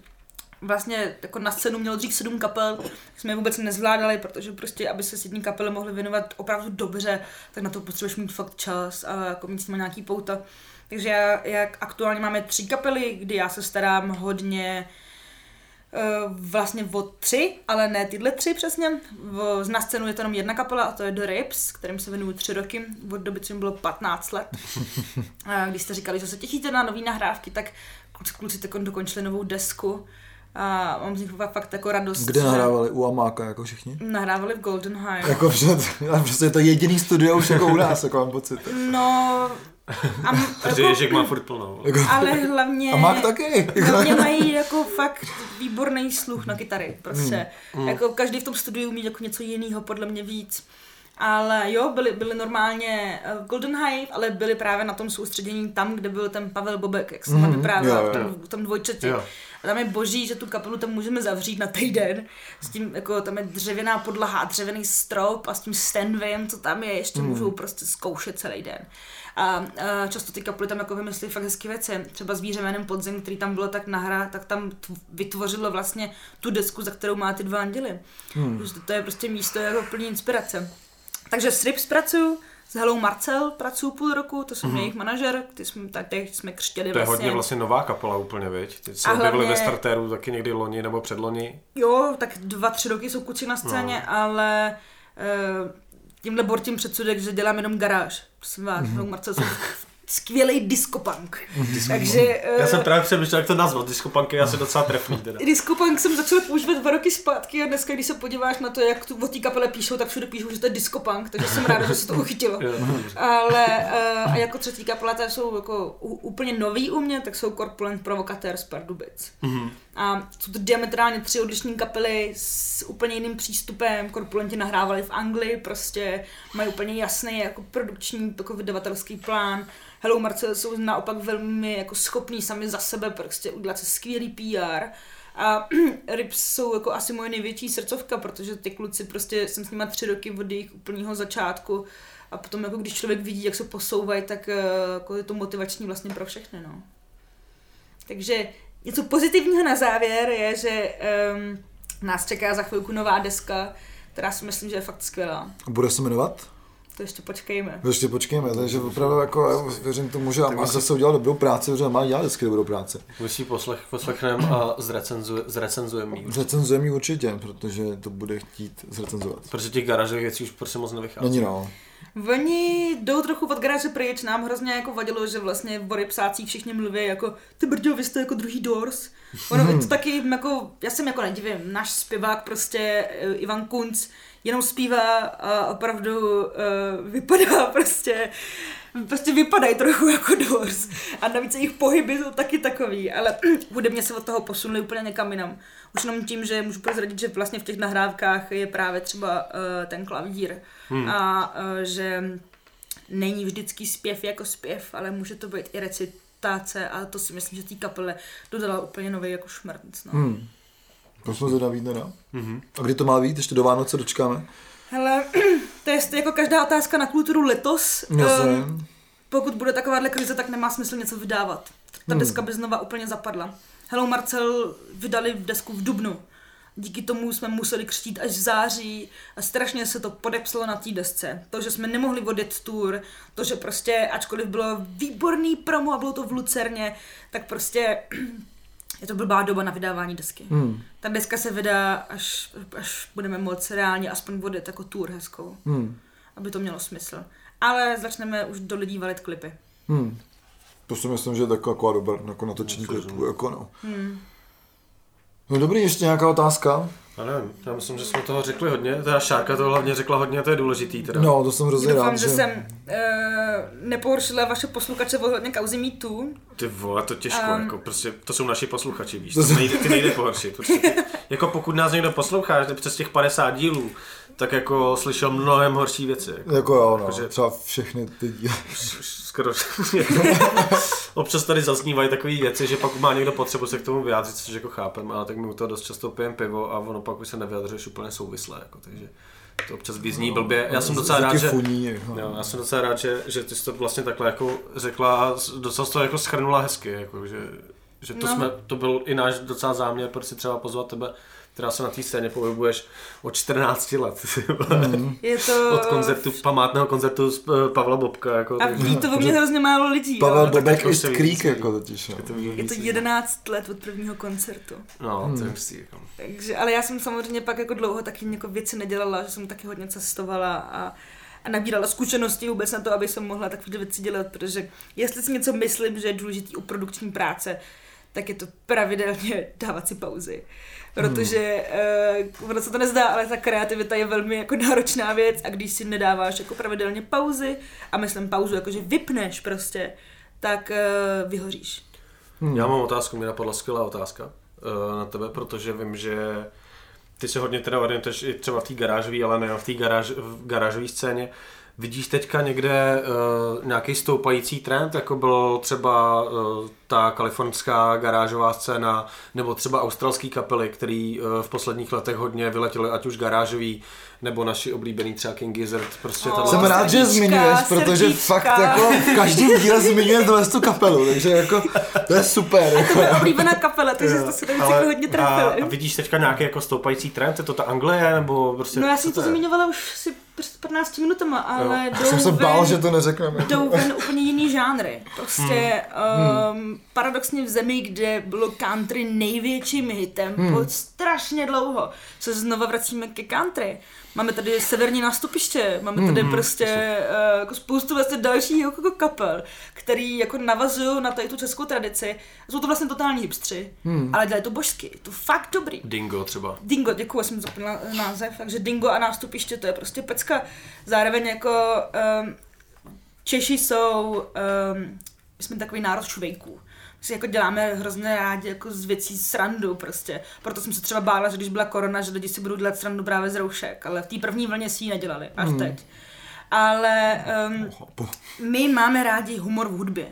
vlastně jako na scénu mělo dřív sedm kapel, jsme je vůbec nezvládali, protože prostě, aby se jední kapely mohly věnovat opravdu dobře, tak na to potřebuješ mít fakt čas a jako mít s nimi nějaký pouta. Takže já, jak aktuálně máme tři kapely, kdy já se starám hodně uh, vlastně o tři, ale ne tyhle tři přesně. V, na scénu je to jenom jedna kapela a to je The Rips, kterým se věnuju tři roky, od doby, co mi bylo 15 let. A když jste říkali, že se těšíte na nové nahrávky, tak kluci, kluci dokončili novou desku A mám z nich fakt, fakt jako radost. Kde že nahrávali? U Amáka, jako všichni? Nahrávali v Golden High. Jako před, prostě je to jediný studio už jako u nás, jako mám pocit. No, a, m- jako, Ježek má furt plnou. Jako, ale hlavně... a Mák taky. Hlavně mají jako fakt výborný sluch na kytary, prostě. Hmm. Jako každý v tom studiu umí jako něco jiného, podle mě víc. Ale jo, byli, byli normálně uh, Golden Hive, ale byli právě na tom soustředění tam, kde byl ten Pavel Bobek, jak jsem mm, vyprávěla jo, v tom, v tom dvojčetě. Jo. A tam je boží, že tu kapelu tam můžeme zavřít na týden. S tím, jako tam je dřevěná podlaha, dřevěný strop a s tím Stanvim, co tam je, ještě Hmm. můžou prostě zkoušet celý den. A, a často ty kapely tam jako vymyslí fakt hezké věci. Třeba zvíře jménem Podzim, který tam bylo tak nahrá, tak tam tv- vytvořilo vlastně tu desku, za kterou má ty dva anděly. Hmm. To je prostě místo jako plný inspirace. Takže s Rips pracuju, s Hello Marcel pracuju půl roku, to jsem mm-hmm. jejich manažer, ty jsme, tady jsme křtěli To je vlastně. hodně vlastně nová kapela úplně, viď? Teď se objevili hlavně- ve startéru taky někdy loni nebo předloni. Jo, tak dva, tři roky jsou kuci na scéně, no. ale uh, tímhle bortím předsudek, že dělám jenom garáž. Prosím vás, mm-hmm. Marcel jsou skvělý diskopunk. Takže uh, Já jsem právě přemýšlel, jak to nazvat. Disco je asi docela trefný teda. Diskopunk jsem začala používat dva roky zpátky a dneska, když se podíváš na to, jak tu o té kapele píšou, tak všude píšou, že to je diskopunk, takže jsem ráda, že se to uchytilo. Ale uh, a jako třetí kapela, to jsou jako úplně nový u mě, tak jsou Corpulent Provocateur z Pardubic. Mhm. A jsou to diametrálně tři odlišné kapely s úplně jiným přístupem. Korpulenti nahrávali v Anglii, prostě mají úplně jasný jako produkční, jako vydavatelský plán. Hello Marcel jsou naopak velmi jako schopní sami za sebe prostě udělat si skvělý PR. A Rips jsou jako asi moje největší srdcovka, protože ty kluci prostě jsem s nimi tři roky od jejich úplného začátku a potom jako když člověk vidí, jak se posouvají, tak eh, jako je to motivační vlastně pro všechny, no. Takže něco pozitivního na závěr je, že um, nás čeká za chvilku nová deska, která si myslím, že je fakt skvělá. Bude se jmenovat? To ještě počkejme. Ještě počkejme, takže opravdu jako já věřím tomu, že asi- zase udělal dobrou práci, protože má dělat vždycky dobrou práci. My si poslech, poslechneme a zrecenzuje, zrecenzujeme ji. Recenzujeme ji určitě, protože to bude chtít zrecenzovat. Protože těch garážových věcí už prostě moc nevychází. Není no. Oni jdou trochu od garáže pryč, nám hrozně jako vadilo, že vlastně v Rypsácích všichni mluví jako ty brďo, vy jste jako druhý Doors. Ono to taky jako, já jsem jako nedivím, náš zpěvák prostě eh, Ivan Kunc jenom zpívá a opravdu uh, vypadá prostě prostě vypadají trochu jako Doors. A navíc jejich pohyby jsou taky takový, ale hudebně se od toho posunuli úplně někam jinam. Už jenom tím, že můžu prozradit, že vlastně v těch nahrávkách je právě třeba uh, ten klavír hmm. a uh, že není vždycky zpěv jako zpěv, ale může to být i recitace a to si myslím, že té kapele dodala úplně nový jako šmrnc. No. Hmm. To jsme zvědaví teda. Mhm. A kdy to má být? Ještě do Vánoce dočkáme? Hele, to je jako každá otázka na kulturu letos. Jasně. Ehm, pokud bude takováhle krize, tak nemá smysl něco vydávat. Ta Hmm. deska by znova úplně zapadla. Hello Marcel vydali desku v Dubnu. Díky tomu jsme museli křtít až v září a strašně se to podepsalo na té desce. To, že jsme nemohli odjet tour, to, že prostě, ačkoliv bylo výborný promo a bylo to v Lucerně, tak prostě je to blbá doba na vydávání desky. Hmm. Ta deska se vydá, až, až budeme moc reálně aspoň odjet jako tour hezkou, Hmm. aby to mělo smysl. Ale začneme už do lidí valit klipy. Hmm. To si myslím, že je taková dobrá jako natočení klipu, jako no. Hmm. No dobrý, ještě nějaká otázka? Já nevím, já myslím, že jsme toho řekli hodně. Teda Šárka to hlavně řekla hodně, to je důležitý teda. No, to jsem hrozně Doufám, rád, že jsem uh, nepohoršila vaše posluchače ohledně kauzy Too. Ty vole, to těžko, Um, jako prostě, to jsou naši posluchači, víš, To to jsou- nejde, ty nejde pohoršit. Prostě. Jako pokud nás někdo poslouchá že přes těch 50 dílů, tak jako slyšel mnohem horší věci. Jako, Jako jo, no, Takže- třeba všechny ty díly. skoro, občas tady zaznívají takové věci, že pak má někdo potřebu se k tomu vyjádřit, což jako chápem, ale tak my u toho dost často pijeme pivo a ono pak už se nevyjadřuješ úplně souvisle, jako, takže to občas vyzní blbě. Já jsem docela rád, že... funí, jako. Jo, já jsem docela rád, že, že ty jsi to vlastně takhle jako řekla a docela to jako schrnula hezky, jako, že, že to, No. jsme, to byl i náš docela záměr, prostě třeba pozvat tebe, která se na té scéně pohybuješ od 14 let. Mm. Je to... od koncertu, památného koncertu z eh, Pavla Bobka. Jako, A ví to o mě hrozně málo lidí. Pavel jo. Bobek jako i Creek, jako totiž. No. to ví Je to víc. 11 let od prvního koncertu. No, Hmm. to je hustý, jako. Takže, ale já jsem samozřejmě pak jako dlouho taky jako věci nedělala, že jsem taky hodně cestovala a, a nabírala zkušenosti vůbec na to, aby jsem mohla takové věci dělat, protože jestli si něco myslím, že je důležitý u produkční práce, tak je to pravidelně dávat si pauzy. Protože uh, ono se to nezdá, ale ta kreativita je velmi jako náročná věc a když si nedáváš jako pravidelně pauzy, a myslím pauzu, jakože vypneš prostě, tak uh, vyhoříš. Hmm. Já mám otázku, mi napadla skvělá otázka uh, na tebe, protože vím, že ty se hodně teda orientuješ i třeba v té garážové, ale ne v té garáž, garážové scéně. Vidíš teďka někde uh, nějaký stoupající trend, jako byl třeba uh, ta kalifornská garážová scéna, nebo třeba australský kapely, který uh, v posledních letech hodně vyletěly, ať už garážový, nebo naši oblíbený třeba King Gizzard. Prostě Oh. Jsem rád, že zmiňuješ, protože srdíčka. fakt jako v každém díle zmiňuje tohle tu kapelu, takže jako to je super. To Jako. je oblíbená kapela, takže to se tam Ale- jako hodně a, trefili. a vidíš teďka nějaký jako stoupající trend? Je to ta Anglie, nebo prostě... No já jsem to je? zmiňovala už asi před 15 minutama, ale Já jdou jsem se bál, že to neřekneme. jdou ven úplně jiný žánry. Prostě um, paradoxně v zemi, kde bylo country největším hitem Hmm. po strašně dlouho, se znova vracíme ke country. Máme tady severní nástupiště, máme Hmm, tady prostě uh, jako spoustu vlastně dalších jako kapel, který jako navazují na tady tu českou tradici. Jsou to vlastně totální hipstři, Hmm. ale dělají to božsky. Je to fakt dobrý. Dingo třeba. Dingo, děkuji, jsem zapomněla název, takže Dingo a nástupiště, to je prostě pecka. Zároveň jako um, Češi jsou, um, my jsme takový národ švejků. My si jako děláme hrozně rádi jako z věcí srandu prostě. Proto jsem se třeba bála, že když byla korona, že lidi si budou dělat srandu právě z roušek, ale v té první vlně si ji nedělali, až Hmm. teď. Ale um, my máme rádi humor v hudbě.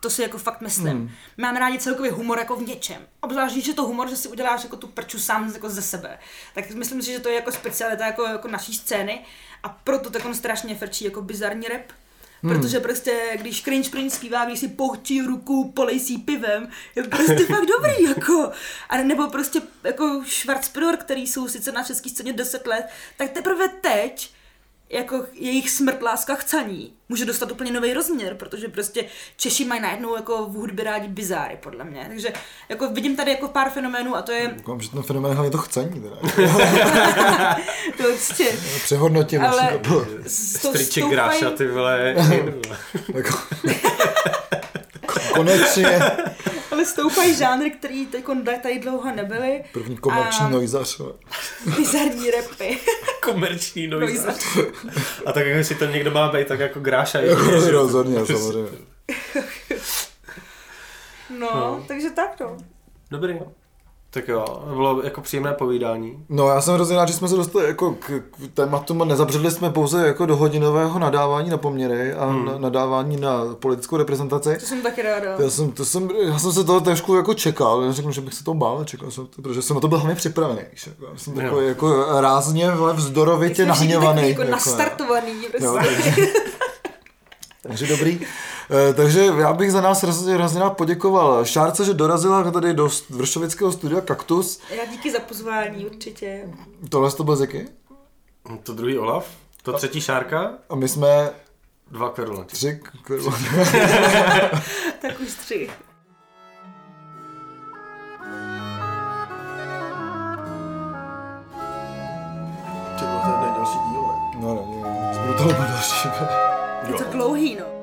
To si jako fakt myslím. My máme rádi celkově humor jako v něčem. Obzvlášť, když je to humor, že si uděláš jako tu prču sám jako ze sebe. Tak myslím si, že to je jako specialita jako, jako naší scény a proto tak on strašně frčí jako bizarní rap. Protože prostě, když Cringe Prince zpívá, když si pochtí ruku, polejsí pivem, je prostě fakt dobrý, jako. A nebo prostě jako Schwarzbrüder, který jsou sice na české scéně 10 let, tak teprve teď jako jejich smrt, láska, chcaní může dostat úplně nový rozměr, protože prostě Češi mají najednou jako v hudbě rádi bizáry, podle mě. Takže jako vidím tady jako pár fenoménů a to je Doufám, že ten fenomén hlavně to chcení. Teda. to prostě, Přehodnotím Ale- Striček stoupají- Gráša, ty vole. Jako, konečně ale stoupají žánry, který teď tady dlouho nebyly. první komerční A- nojzař. vole. Bizarní repy. Komerční noise. Noizař. A tak jako si to někdo má být, tak jako Gráša. Jako jo. rozhodně, samozřejmě. No, No. takže tak no. Dobrý. Tak jo, bylo jako příjemné povídání. No já jsem hrozně rád, že jsme se dostali jako k, k tématu, a nezabředli jsme pouze jako do hodinového nadávání na poměry a hmm. na, nadávání na politickou reprezentaci. To jsem taky ráda. Já jsem, to jsem, já jsem se toho trošku jako čekal, já řeknu, že bych se toho bál, čekal jsem to, protože jsem na to byl hlavně připravený. Jako, já jsem Jo. takový jako rázně vzdorovitě nahněvaný. Jako jako, nastartovaný. Jo, Prostě. takže, takže dobrý. Eh, Takže já bych za nás hrozně, hrozně rád poděkoval Šárce, že dorazila tady do Vršovického studia Kaktus. Já díky za pozvání, určitě. Tohle to byl Zeky. To druhý Olaf, to třetí Šárka, A my jsme dva kverulanti. tři k- Tak už tři. Ty vole, to je nejdelší díl, ne? No, no, no, zbudu to další. Je to dlouhý, no.